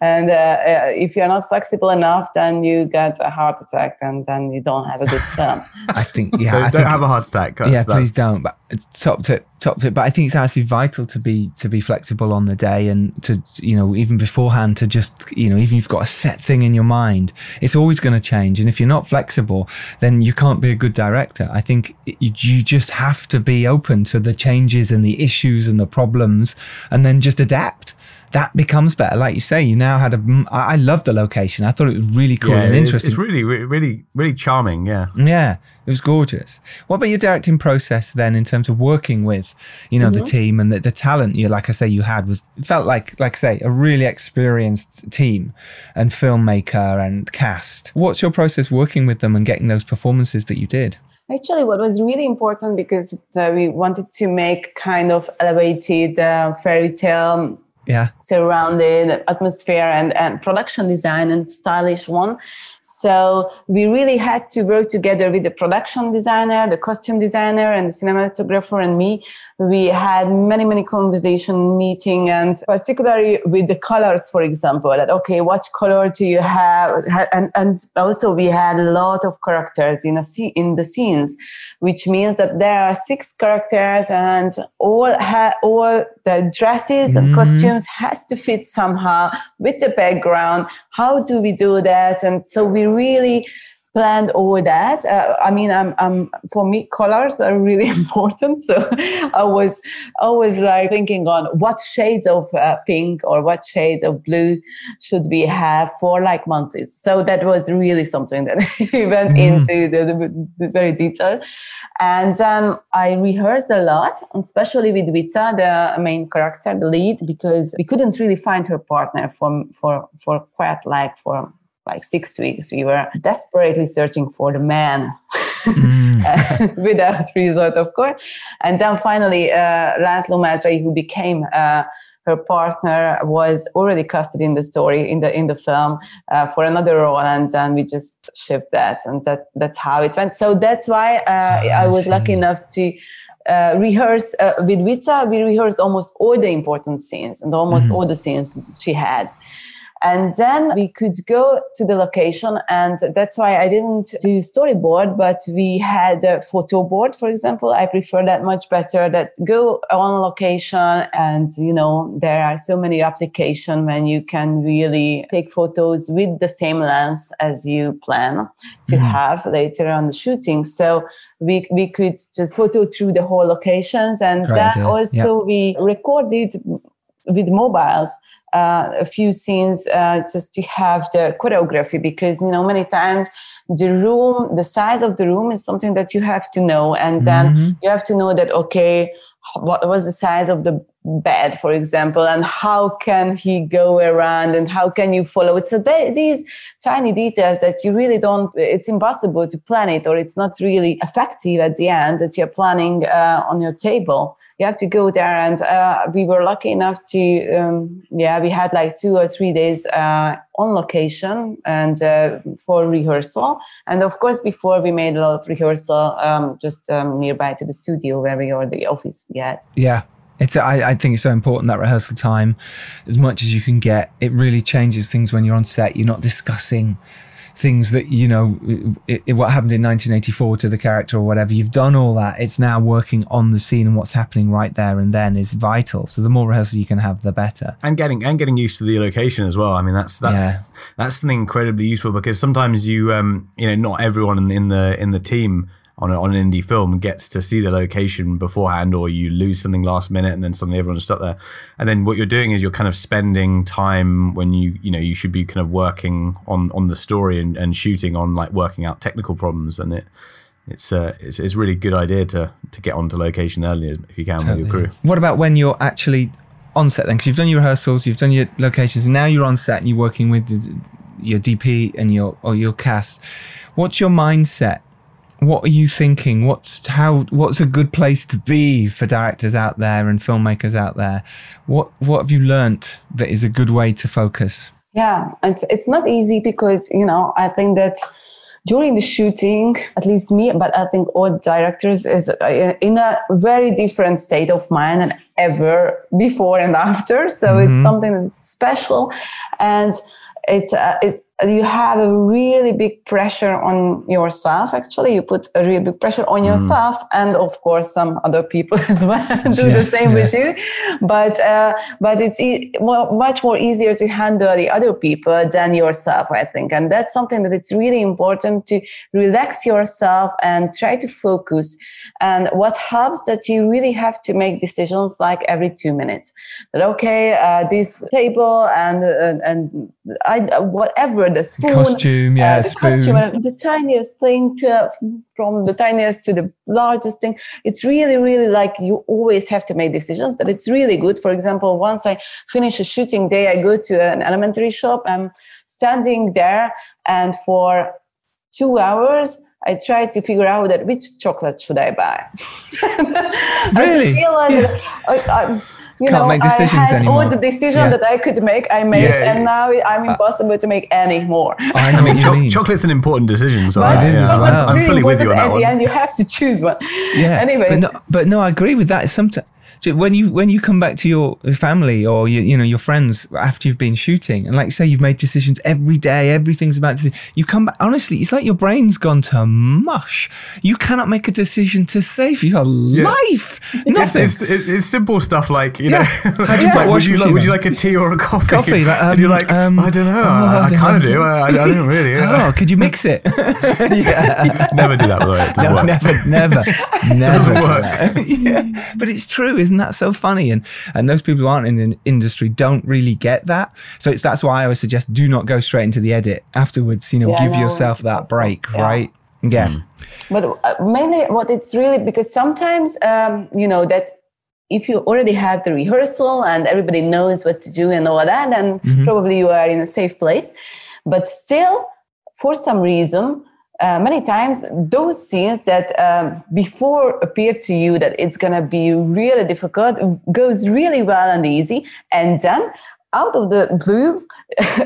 And uh, uh, if you're not flexible enough, then you get a heart attack and then you don't have a good <laughs> film. I think yeah. so I don't think have a heart attack. That's, yeah, that's- please don't. But it's top tip, top tip. But I think it's actually vital to be to be flexible on the day and to you know even beforehand to just you know even you've got a set thing in your mind, it's always going to change. And if you're not flexible, then you can't be a good director. I think you just have to be open to the changes and the issues and the problems, and then just adapt. That becomes better. Like you say, you now had a. I loved the location. I thought it was really cool yeah, and interesting. it's really, really, really, really charming. Yeah. Yeah, it was gorgeous. What about your directing process then, in terms of working with, you know, the team and the, the talent you, like I say, you had was felt like, like I say, a really experienced team and filmmaker and cast. What's your process working with them and getting those performances that you did? Actually, what was really important because uh, we wanted to make kind of elevated uh, fairy tale Yeah, surrounded atmosphere and, and production design and stylish one. So we really had to work together with the production designer, the costume designer, and the cinematographer and me. We had many, many conversation meeting and particularly with the colors, for example, that, okay, what color do you have? And, and also we had a lot of characters in a scene, in the scenes, which means that there are six characters and all ha- all the dresses and mm-hmm. costumes has to fit somehow with the background. How do we do that? And so we really planned all that. Uh, I mean, I'm, I'm, for me, colors are really <laughs> important. So I was always like thinking on what shades of uh, pink or what shades of blue should we have for like months. So that was really something that <laughs> we went into the, the, the very detail. And um, I rehearsed a lot, especially with Vica, the main character, the lead, because we couldn't really find her partner for, for, for quite like for like six weeks. We were desperately searching for the man <laughs> without result, of course. And then finally, uh, Laszlo Mátray, who became uh, her partner, was already casted in the story in the in the film uh, for another role, and then we just shift that, and that that's how it went. So that's why uh, I was lucky enough to. Uh, rehearse uh, with Vica, we rehearsed almost all the important scenes and almost all the scenes she had. And then we could go to the location, and that's why I didn't do storyboard, but we had a photo board, for example. I prefer that much better. That go on location, and you know there are so many applications when you can really take photos with the same lens as you plan to mm-hmm. have later on the shooting. So we we could just photo through the whole locations, and then also we recorded with mobiles uh, a few scenes uh, just to have the choreography because you know many times the room the size of the room is something that you have to know and then you have to know that okay what was the size of the bed for example and how can he go around and how can you follow it? So these tiny details that you really don't it's impossible to plan it or it's not really effective at the end that you're planning uh, on your table you have to go there and uh, we were lucky enough to um, yeah we had like two or three days uh, on location and uh, for rehearsal and of course before we made a lot of rehearsal um, just um, nearby to the studio where we or the office we had Yeah. It's, I, I think it's so important that rehearsal time, as much as you can get. It really changes things when you're on set. You're not discussing things that, you know, it, it- what happened in 1984 to the character or whatever. You've done all that. It's now working on the scene and what's happening right there and then is vital. So the more rehearsal you can have, the better. and getting and getting used to the location as well. I mean, that's that's Yeah. that's something incredibly useful because sometimes you um you know not everyone in, in the in the team on, a, on an indie film gets to see the location beforehand, or you lose something last minute, and then suddenly everyone's stuck there. And then what you're doing is you're kind of spending time when you you know you should be kind of working on on the story and, and shooting on like working out technical problems, and it it's uh, it's it's really good idea to to get onto location early if you can with your crew. What about when you're actually on set then? Because you've done your rehearsals, you've done your locations, and now you're on set and you're working with your DP and your or your cast. What's your mindset? What are you thinking? What's how? What's a good place to be for directors out there and filmmakers out there? What What have you learnt that is a good way to focus? Yeah, it's it's not easy because you know I think that during the shooting, at least me, but I think all directors is uh, in a very different state of mind than ever before and after. So it's something that's special, and it's uh, it, you have a really big pressure on yourself. Actually, you put a really big pressure on yourself, and of course some other people <laughs> as well <laughs> do the same yeah. with you. But uh, but it's e- well, much more easier to handle the other people than yourself, I think, and that's something that it's really important to relax yourself and try to focus. And what helps that you really have to make decisions like every two minutes. That okay, uh, this table and and, and I whatever the spoon, Costume, yeah, uh, the spoon. costume, the tiniest thing to from the tiniest to the largest thing. It's really, really like you always have to make decisions. That it's really good. For example, once I finish a shooting day, I go to an elementary shop. I'm standing there, and for two hours. I try to figure out that which chocolate should I buy. <laughs> I just Really? feel like I, I, you Can't know, make decisions I had anymore. all the decisions Yeah. that I could make. I made, Yes. and now I'm uh, impossible to make any more. I <laughs> know what you Cho- mean. chocolate's an important decision, so But I, It is yeah, as I'm- well. I'm, fully with you on important that At one. the end, you have to choose one. Yeah. Anyways, but no, but no, I agree with that. Sometimes when you when you come back to your family or you, you know your friends after you've been shooting, and like you say, you've made decisions every day. Everything's about to. You come back. Honestly, it's like your brain's gone to mush. You cannot make a decision to save your life. It's, Nothing. it's, it's, it's simple stuff like you Yeah. know, <laughs> like, would you like would you like a tea or a coffee? Coffee, like, and you're um, like, um, I don't know, oh, I, I kind of do, I, I don't <laughs> really. Oh, could you mix it? <laughs> yeah. Never do that, by the way. It doesn't No, work. never, never, never. do work. yeah. But it's true, isn't that so funny? And and those people who aren't in the industry don't really get that. So it's that's why I always suggest do not go straight into the edit afterwards. You know, Yeah, give no, yourself that break, yeah. right? Yeah. but uh, mainly what it's really because sometimes um, you know that if you already have the rehearsal and everybody knows what to do and all that, then probably you are in a safe place. But still, for some reason, uh, many times those scenes that um, before appear to you that it's gonna be really difficult goes really well and easy, and then out of the blue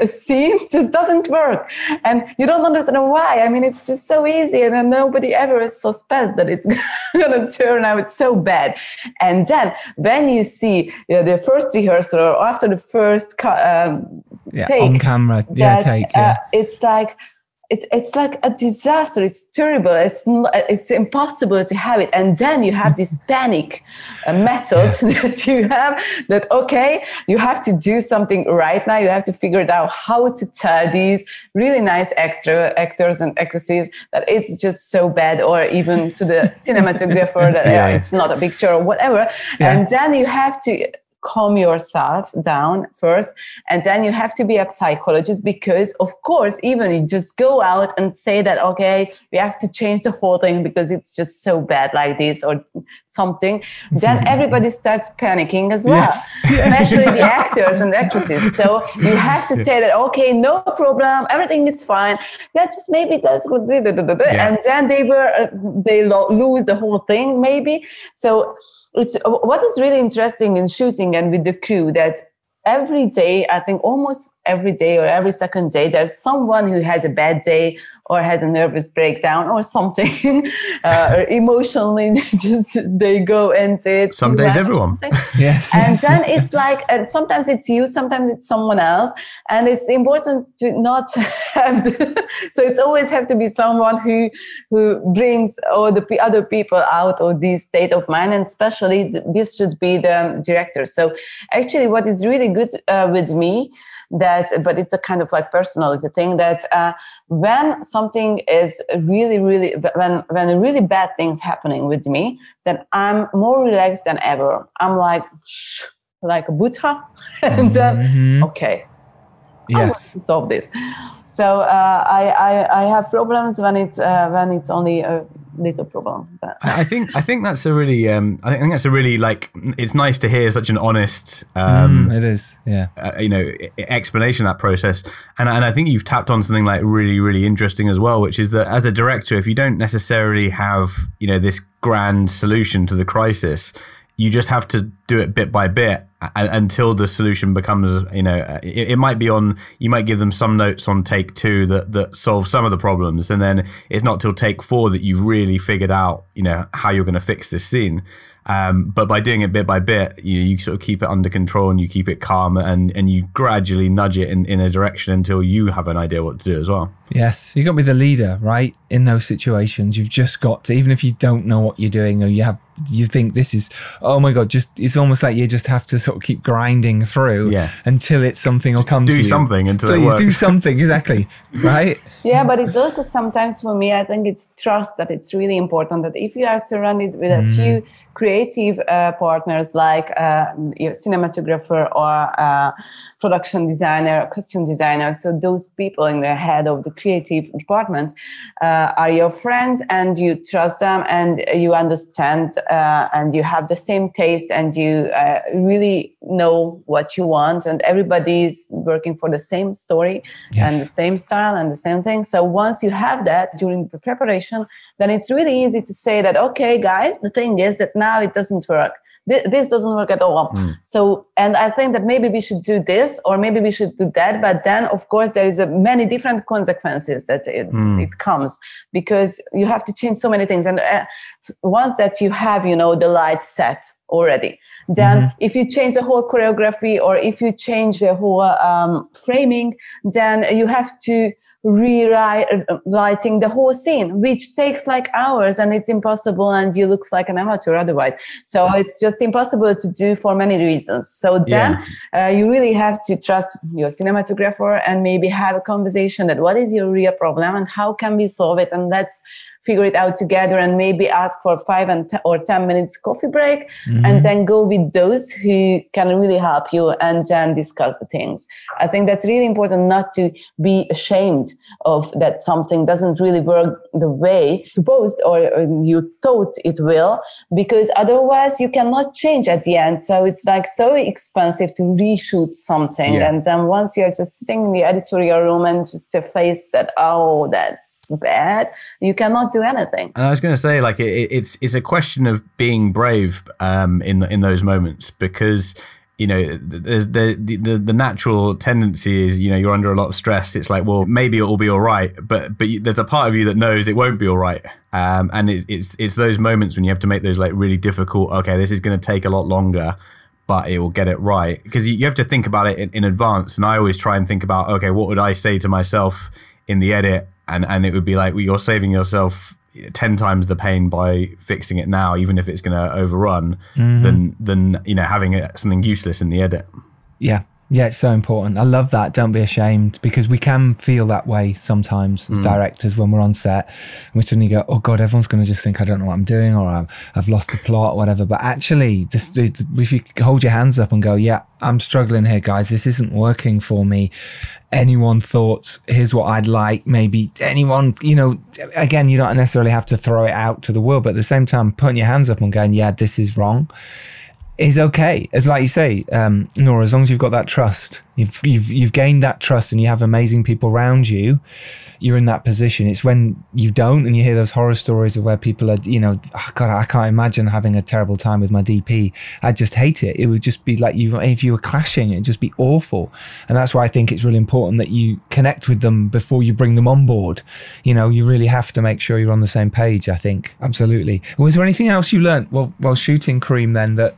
a <laughs> scene just doesn't work and you don't understand why i mean it's just so easy and then nobody ever suspects that it's <laughs> going to turn out so bad and then when you see you know, the first rehearsal or after the first um, Yeah. take On camera. Yeah, that, take. uh, it's like it's it's like a disaster. It's terrible. It's it's impossible to have it. And then you have this <laughs> panic uh, method <laughs> that you have. That okay, you have to do something right now. You have to figure it out how to tell these really nice actor actors and actresses that it's just so bad, or even to the <laughs> cinematographer that Yeah. it's not a picture or whatever. Yeah. And then you have to calm yourself down first and then you have to be a psychologist because of course even you just go out and say that okay we have to change the whole thing because it's just so bad like this or something then <laughs> everybody starts panicking as well <laughs> especially the actors and actresses. So you have to say that okay no problem everything is fine that's just maybe that's good Yeah. and then they were uh, they lo- lose the whole thing maybe. So it's what is really interesting in shooting and with the crew that every day i think almost every day or every second day there's someone who has a bad day or has a nervous breakdown or something <laughs> uh, or emotionally <laughs> just they go into it Some days everyone. <laughs> Yes. and yes. then it's like and sometimes it's you sometimes it's someone else and it's important to not have the, so it's always have to be someone who who brings all the other people out of this state of mind and especially this should be the director so actually what is really good uh, with me that but it's a kind of like personality thing that uh, when something is really, really, when when really bad things happening with me, then I'm more relaxed than ever. I'm like, shh, like a Buddha, <laughs> and uh, okay, I want Yes. solve this. So uh, I, I I have problems when it's uh, when it's only a little problem. That- I I think I think that's a really um, I think that's a really like it's nice to hear such an honest um, Mm, it is. Yeah. uh, you know e- explanation of that process and and I think you've tapped on something like really really interesting as well which is that as a director if you don't necessarily have you know this grand solution to the crisis you just have to do it bit by bit until the solution becomes you know uh, it, might be on you might give them some notes on take two that that solve some of the problems and then it's not till take four that you've really figured out you know how you're going to fix this scene um, but by doing it bit by bit, you you sort of keep it under control and you keep it calm and, and you gradually nudge it in, in a direction until you have an idea what to do as well. Yes, you got to be the leader, right? In those situations, you've just got to, even if you don't know what you're doing or you have, you think this is, oh my god, just it's almost like you just have to sort of keep grinding through, Yeah. until it's something will come do to you. something until it Please do something, exactly, <laughs> right? yeah but it's also sometimes for me i think it's trust that it's really important that if you are surrounded with a few creative uh, partners like uh, your cinematographer or uh, production designer costume designer so those people in the head of the creative department uh, are your friends and you trust them and you understand uh, and you have the same taste and you uh, really know what you want and everybody is working for the same story Yes. and the same style and the same thing. So once you have that during the preparation, then it's really easy to say that, okay, guys, the thing is that now it doesn't work. Thi- This doesn't work at all. So, and I think that maybe we should do this or maybe we should do that. But then, of course, there is a many different consequences that it, it comes because you have to change so many things. And uh, once that you have, you know, the light set already, then if you change the whole choreography or if you change the whole um, framing, then you have to rewrite uh, lighting the whole scene, which takes like hours and it's impossible and you looks like an amateur otherwise. So it's just impossible to do for many reasons. So then uh, you really have to trust your cinematographer and maybe have a conversation that what is your real problem and how can we solve it and let's figure it out together and maybe ask for five and te- or ten minutes coffee break mm-hmm. and then go with those who can really help you and then discuss the things. I think that's really important not to be ashamed of that something doesn't really work the way supposed or, or you thought it will because otherwise you cannot change at the end. So it's like so expensive to reshoot something Yeah. and then once you're just sitting in the editorial room and just face that oh that's bad you cannot do anything And I was going to say, like, it, it- it's it's a question of being brave um, in in those moments because you know there's the, the the natural tendency is you know you're under a lot of stress. It's like, well, maybe it will be all right, but but there's a part of you that knows it won't be all right. Um, and it, it's it's those moments when you have to make those like really difficult. Okay, this is going to take a lot longer. But it will get it right because you, you have to think about it in, in advance. And I always try and think about, okay, what would I say to myself in the edit? And and it would be like, well, you're saving yourself 10 times the pain by fixing it now even if it's going to overrun mm-hmm. than than you know having it, something useless in the edit Yeah. Yeah, it's so important. I love that. Don't be ashamed because we can feel that way sometimes as mm. directors when we're on set. And we suddenly go, oh God, everyone's going to just think I don't know what I'm doing or I'm, I've lost the plot or whatever. But actually, this, if you hold your hands up and go, yeah, I'm struggling here, guys. This isn't working for me. Anyone thoughts, here's what I'd like. Maybe anyone, you know, again, you don't necessarily have to throw it out to the world, but at the same time, putting your hands up and going, yeah, this is wrong is okay. As like you say, um, Nora, as long as you've got that trust, you've you've you've gained that trust, and you have amazing people around you. You're in that position. It's when you don't, and you hear those horror stories of where people are, you know, oh God, I can't imagine having a terrible time with my DP. I'd just hate it. It would just be like you if you were clashing. It'd just be awful. And that's why I think it's really important that you connect with them before you bring them on board. You know, you really have to make sure you're on the same page. I think absolutely. Was there anything else you learnt while while shooting Cream then that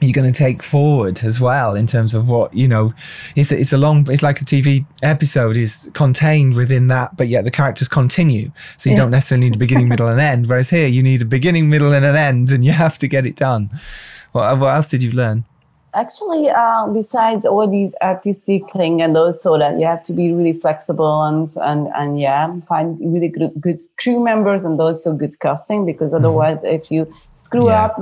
you're going to take forward as well in terms of what you know it's a, it's a long it's like a tv episode is contained within that but yet the characters continue. So you Yeah. don't necessarily need a beginning <laughs> middle and end whereas here you need a beginning middle and an end and you have to get it done. What, what else did you learn actually, uh, besides all these artistic thing, and also that you have to be really flexible and and and yeah, find really good, good crew members and also good casting because otherwise, if you screw Yeah. up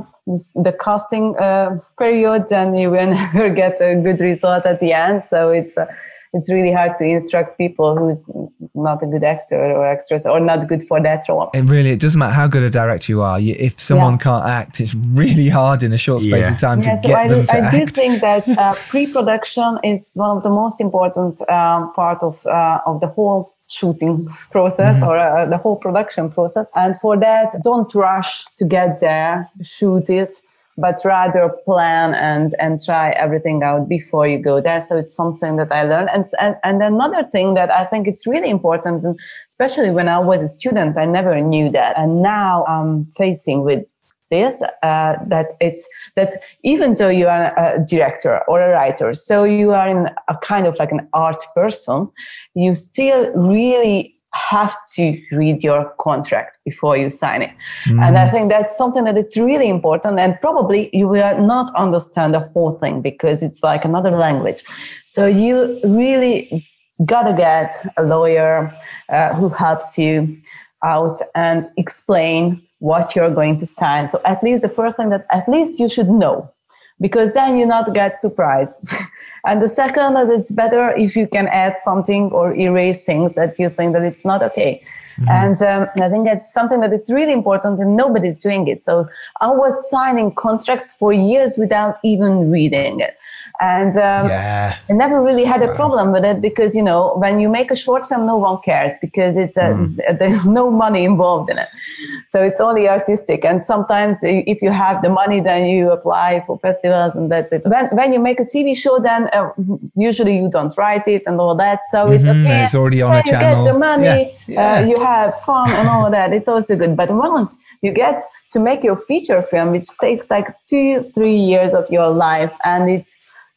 the casting uh, period, then you will <laughs> never get a good result at the end. So it's. Uh, it's really hard to instruct people who's not a good actor or actress or not good for that role. And really it doesn't matter how good a director you are. You, if someone Yeah. can't act, it's really hard in a short space Yeah. of time Yeah, to so get I, them do, to I do act. think that <laughs> uh, pre-production is one of the most important um, part of uh, of the whole shooting process Mm-hmm. or uh, the whole production process. And for that, don't rush to get there, shoot it, but rather plan and and try everything out before you go there. So it's something that I learned. And and, and another thing that I think it's really important, and especially when I was a student, I never knew that, and now I'm facing with this uh, that it's that even though you are a director or a writer so you are in a kind of like an art person you still really have to read your contract before you sign it and i think that's something that it's really important and probably you will not understand the whole thing because it's like another language so you really gotta get a lawyer uh, who helps you out and explain what you're going to sign. So at least the first thing that at least you should know, because then you not get surprised. <laughs> and the second that it's better if you can add something or erase things that you think that it's not okay. And um, I think that's something that it's really important and nobody's doing it. So I was signing contracts for years without even reading it. And um, Yeah. I never really had a problem with it because you know when you make a short film, no one cares because it uh, there's <laughs> no money involved in it, so it's only artistic. And sometimes if you have the money, then you apply for festivals and that's it. When when you make a TV show, then uh, usually you don't write it and all that, so it's Mhm, okay. it's already on Yeah, a You get channel. the money, Yeah. Uh, you have fun and all that. It's also good. But once you get to make your feature film, which takes like two, three years of your life, and it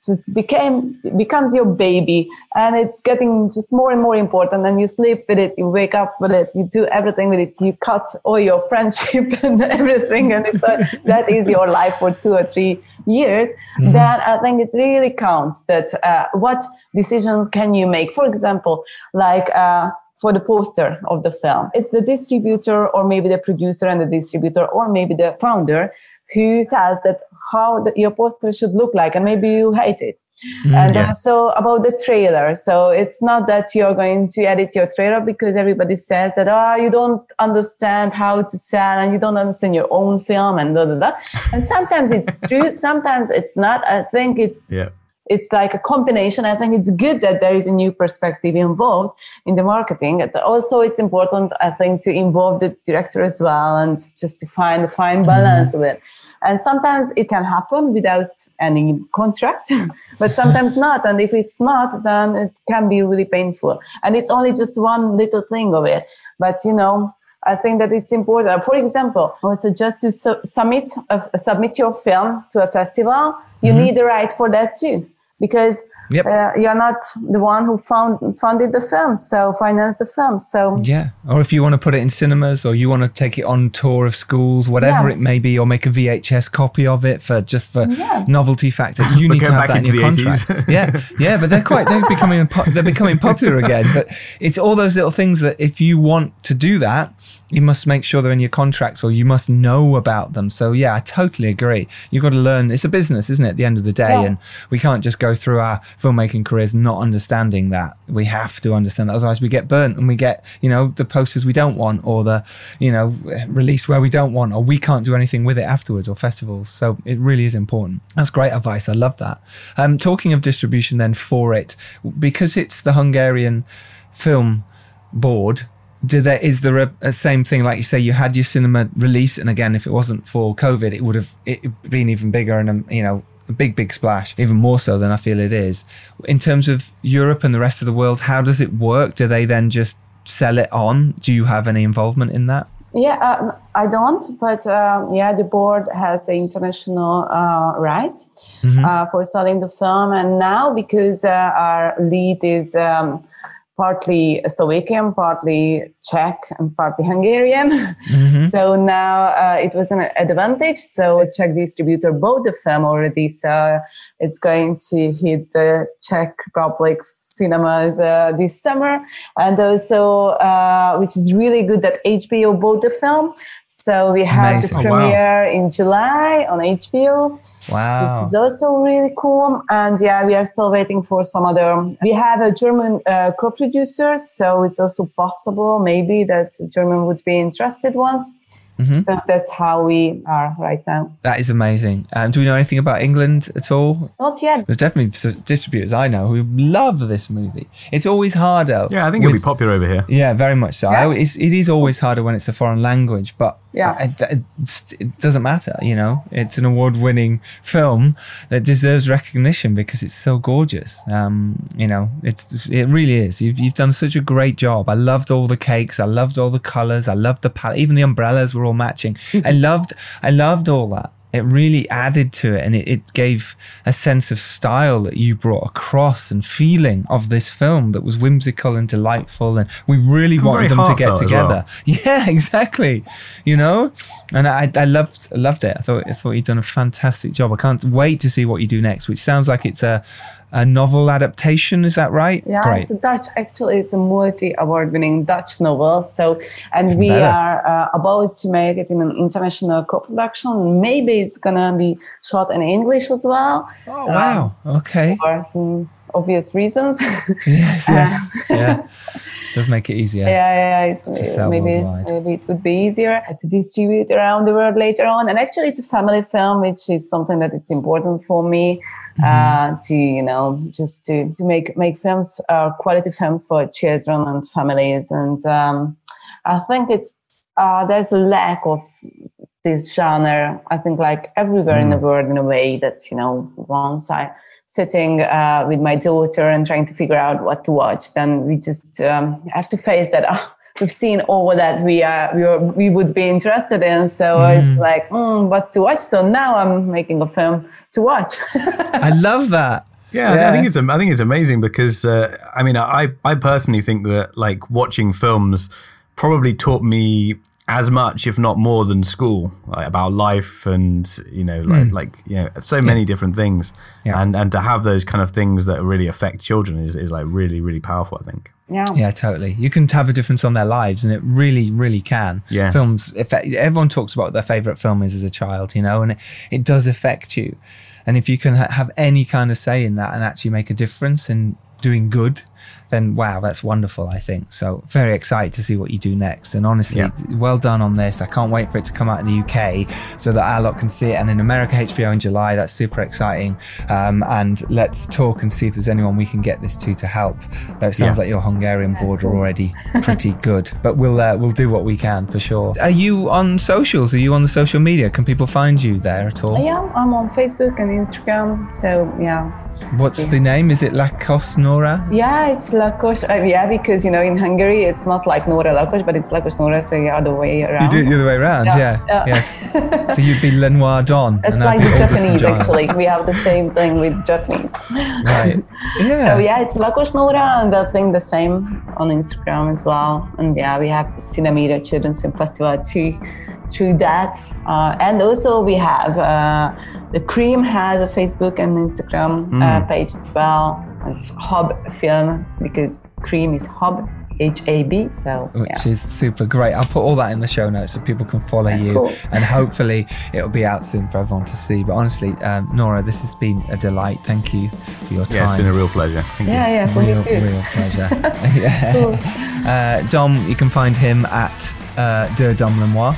just became becomes your baby, and it's getting just more and more important. And you sleep with it, you wake up with it, you do everything with it. You cut all your friendship <laughs> and everything, and it's a, that is your life for two or three years. Then I think it really counts. That uh, what decisions can you make? For example, like. Uh, for the poster of the film. It's the distributor or maybe the producer and the distributor or maybe the founder who tells that how the, your poster should look like and maybe you hate it. Mm, and yeah. also about the trailer. So it's not that you're going to edit your trailer because everybody says that, oh, you don't understand how to sell and you don't understand your own film and blah, blah, blah. And sometimes it's true, sometimes it's not. I think it's Yeah. it's like a combination. I think it's good that there is a new perspective involved in the marketing. Also, it's important, I think, to involve the director as well and just to find a fine mm. balance of it. And sometimes it can happen without any contract, <laughs> but sometimes not. And if it's not, then it can be really painful. And it's only just one little thing of it. But you know, I think that it's important. For example, I also just to su- submit uh, submit your film to a festival, you need the right for that too, because Yep. uh, you're not the one who found funded the film, so finance the film. So Yeah. Or if you want to put it in cinemas or you want to take it on tour of schools, whatever Yeah. it may be, or make a VHS copy of it for just for Yeah. novelty factor, <laughs> you need to have back that in your the 80s. contract. <laughs> yeah. Yeah. But they're quite, they're becoming, they're becoming popular again. But it's all those little things that if you want to do that, you must make sure they're in your contracts or you must know about them. So yeah, I totally agree. You've got to learn. It's a business, isn't it? At the end of the day. Yeah. And we can't just go through our filmmaking careers not understanding that. We have to understand that. Otherwise we get burnt and we get, you know, the posters we don't want or the, you know, release where we don't want or we can't do anything with it afterwards or festivals. So it really is important. That's great advice. I love that. Um, talking of distribution then for it, because it's the Hungarian film board, do there is there a, a same thing like you say you had your cinema release and again if it wasn't for covid it would have it been even bigger and um, you know a big big splash even more so than i feel it is. In terms of europe and the rest of the world how does it work? Do they then just sell it on? Do you have any involvement in that? Yeah, uh, I don't, but um, yeah, the board has the international uh, right uh, for selling the film, and now because uh, our lead is um, partly Slovakian, partly Czech, and partly Hungarian. <laughs> so now uh, it was an advantage. So Czech distributor bought the film already. So it's going to hit the Czech Republic cinemas uh, this summer. And also, uh, which is really good that HBO bought the film. So we have Amazing. the Oh, wow. premiere in July on HBO. Wow. It's also really cool. And yeah, we are still waiting for some other. We have a German uh, co-producer, so it's also possible maybe that German would be interested once. Mm-hmm. So that's how we are right now. That is amazing. Um, do we know anything about England at all? Not yet. There's definitely distributors I know who love this movie. It's always harder. Yeah, I think it'll be popular over here. Yeah, very much so. Yeah. I, it's, it is always harder when it's a foreign language, but Yeah. it, it- it doesn't matter. You know, it's an award-winning film that deserves recognition because it's so gorgeous. Um, you know, it's it really is. You've you've done such a great job. I loved all the cakes. I loved all the colors. I loved the palette. Even the umbrellas were matching. I loved I loved all that. It really added to it and it, it gave a sense of style that you brought across and feeling of this film that was whimsical and delightful. And we really And wanted them to get as well. together. <laughs> Yeah, exactly. You know, and I, I loved loved it. I thought I thought you'd done a fantastic job. I can't wait to see what you do next, which sounds like it's a a novel adaptation. Is that right? Yeah, Great. it's a Dutch. Actually, it's a multi-award-winning Dutch novel. So, and we Better. are uh, about to make it in an international co-production. Maybe it's gonna be shot in English as well. Oh wow. Okay. for some obvious reasons. <laughs> Yes. Yes. <laughs> yeah. Does make it easier. yeah, yeah, it, sell maybe worldwide. maybe it would be easier to distribute around the world later on. And actually, it's a family film, which is something that it's important for me Mm-hmm. uh, to you know just to, to make make films, uh, quality films for children and families. And um, I think it's uh, there's a lack of this genre. I think like everywhere in the world in a way that you know once I sitting uh, with my daughter and trying to figure out what to watch, then we just um, have to face that. <laughs> ah, we've seen all that we uh, we, were, we would be interested in, so it's like mm, what to watch. So now I'm making a film to watch. <laughs> I love that. Yeah, I- Yeah. I think it's I think it's amazing because uh, I mean I I personally think that like watching films probably taught me as much if not more than school like, about life and you know like hmm. like you know so many different things Yeah. and and to have those kind of things that really affect children is, is like really really powerful I think yeah. Yeah, totally. You can have a difference on their lives, and it really, really can. Yeah. Films, affect, everyone talks about what their favorite film is as a child, you know, and it, it does affect you. And if you can ha- have any kind of say in that and actually make a difference in doing good, then wow, that's wonderful, I think. So, very excited to see what you do next. And honestly, Yeah. well done on this. I can't wait for it to come out in the UK so that our lot can see it. And in America, HBO in July, that's super exciting. Um, and let's talk and see if there's anyone we can get this to to help. Though it sounds Yeah. like your Hungarian board are already pretty <laughs> good, but we'll uh, we'll do what we can for sure. Are you on socials? Are you on the social media? Can people find you there at all? Yeah, I'm on Facebook and Instagram. So yeah, What's the name? Is it Lakos Nora? yeah, it's Lakos. Uh, yeah, because you know in Hungary it's not like Nora Lakos, but it's Lakos Nora, so the other way around. You do it the other way around, yeah. Yeah. Yes. <laughs> so you'd be Lenoir Dom. It's like the Japanese actually. We have the same thing with Japanese. Right. <laughs> Yeah. So yeah, it's Lakos Nora, and I think the same on Instagram as well. And yeah, we have the Cinemira Children's Film Festival too, through that. Uh, and also we have uh, the Cream has a Facebook and Instagram Mm. uh, page as well. It's Hab Film because Cream is Hab, H A B. So which yeah. is super great. I'll put all that in the show notes so people can follow you, cool. and hopefully it'll be out soon for everyone to see. But honestly, um, Nora, this has been a delight. Thank you for your time. yeah it's been a real pleasure Thank you. Yeah, yeah, for real, me too. real pleasure. <laughs> yeah. uh, Dom, you can find him at uh, De Dom Lenoir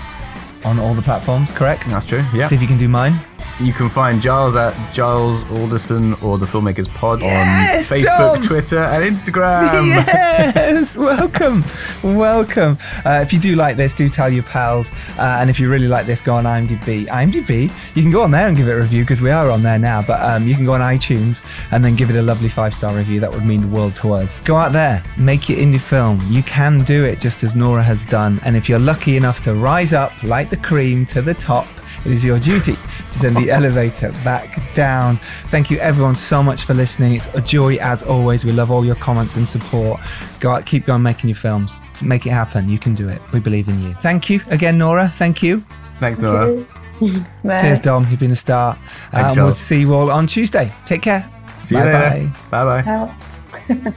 on all the platforms. Correct? that's true yeah See if you can do mine. You can find Giles at Giles Alderson or the Filmmakers Pod Yes, on Facebook, Tom! Twitter, and Instagram. <laughs> <laughs> yes, welcome, welcome. Uh, if you do like this, do tell your pals. Uh, and if you really like this, go on IMDb. IMDb, you can go on there and give it a review because we are on there now. But um, you can go on iTunes and then give it a lovely five star review. That would mean the world to us. Go out there, make your indie film. You can do it just as Nora has done. And if you're lucky enough to rise up like the cream to the top, it is your duty to send the elevator back down. Thank you, everyone, so much for listening. It's a joy as always. We love all your comments and support. Go out, keep going making your films. Make it happen. You can do it. We believe in you. Thank you again, Nora. Thank you. Thanks, Nora. <laughs> Bye. Cheers, Dom. You've been a star. Thanks, Um, we'll see you all on Tuesday. Take care. See you Bye later. Bye bye. Ciao.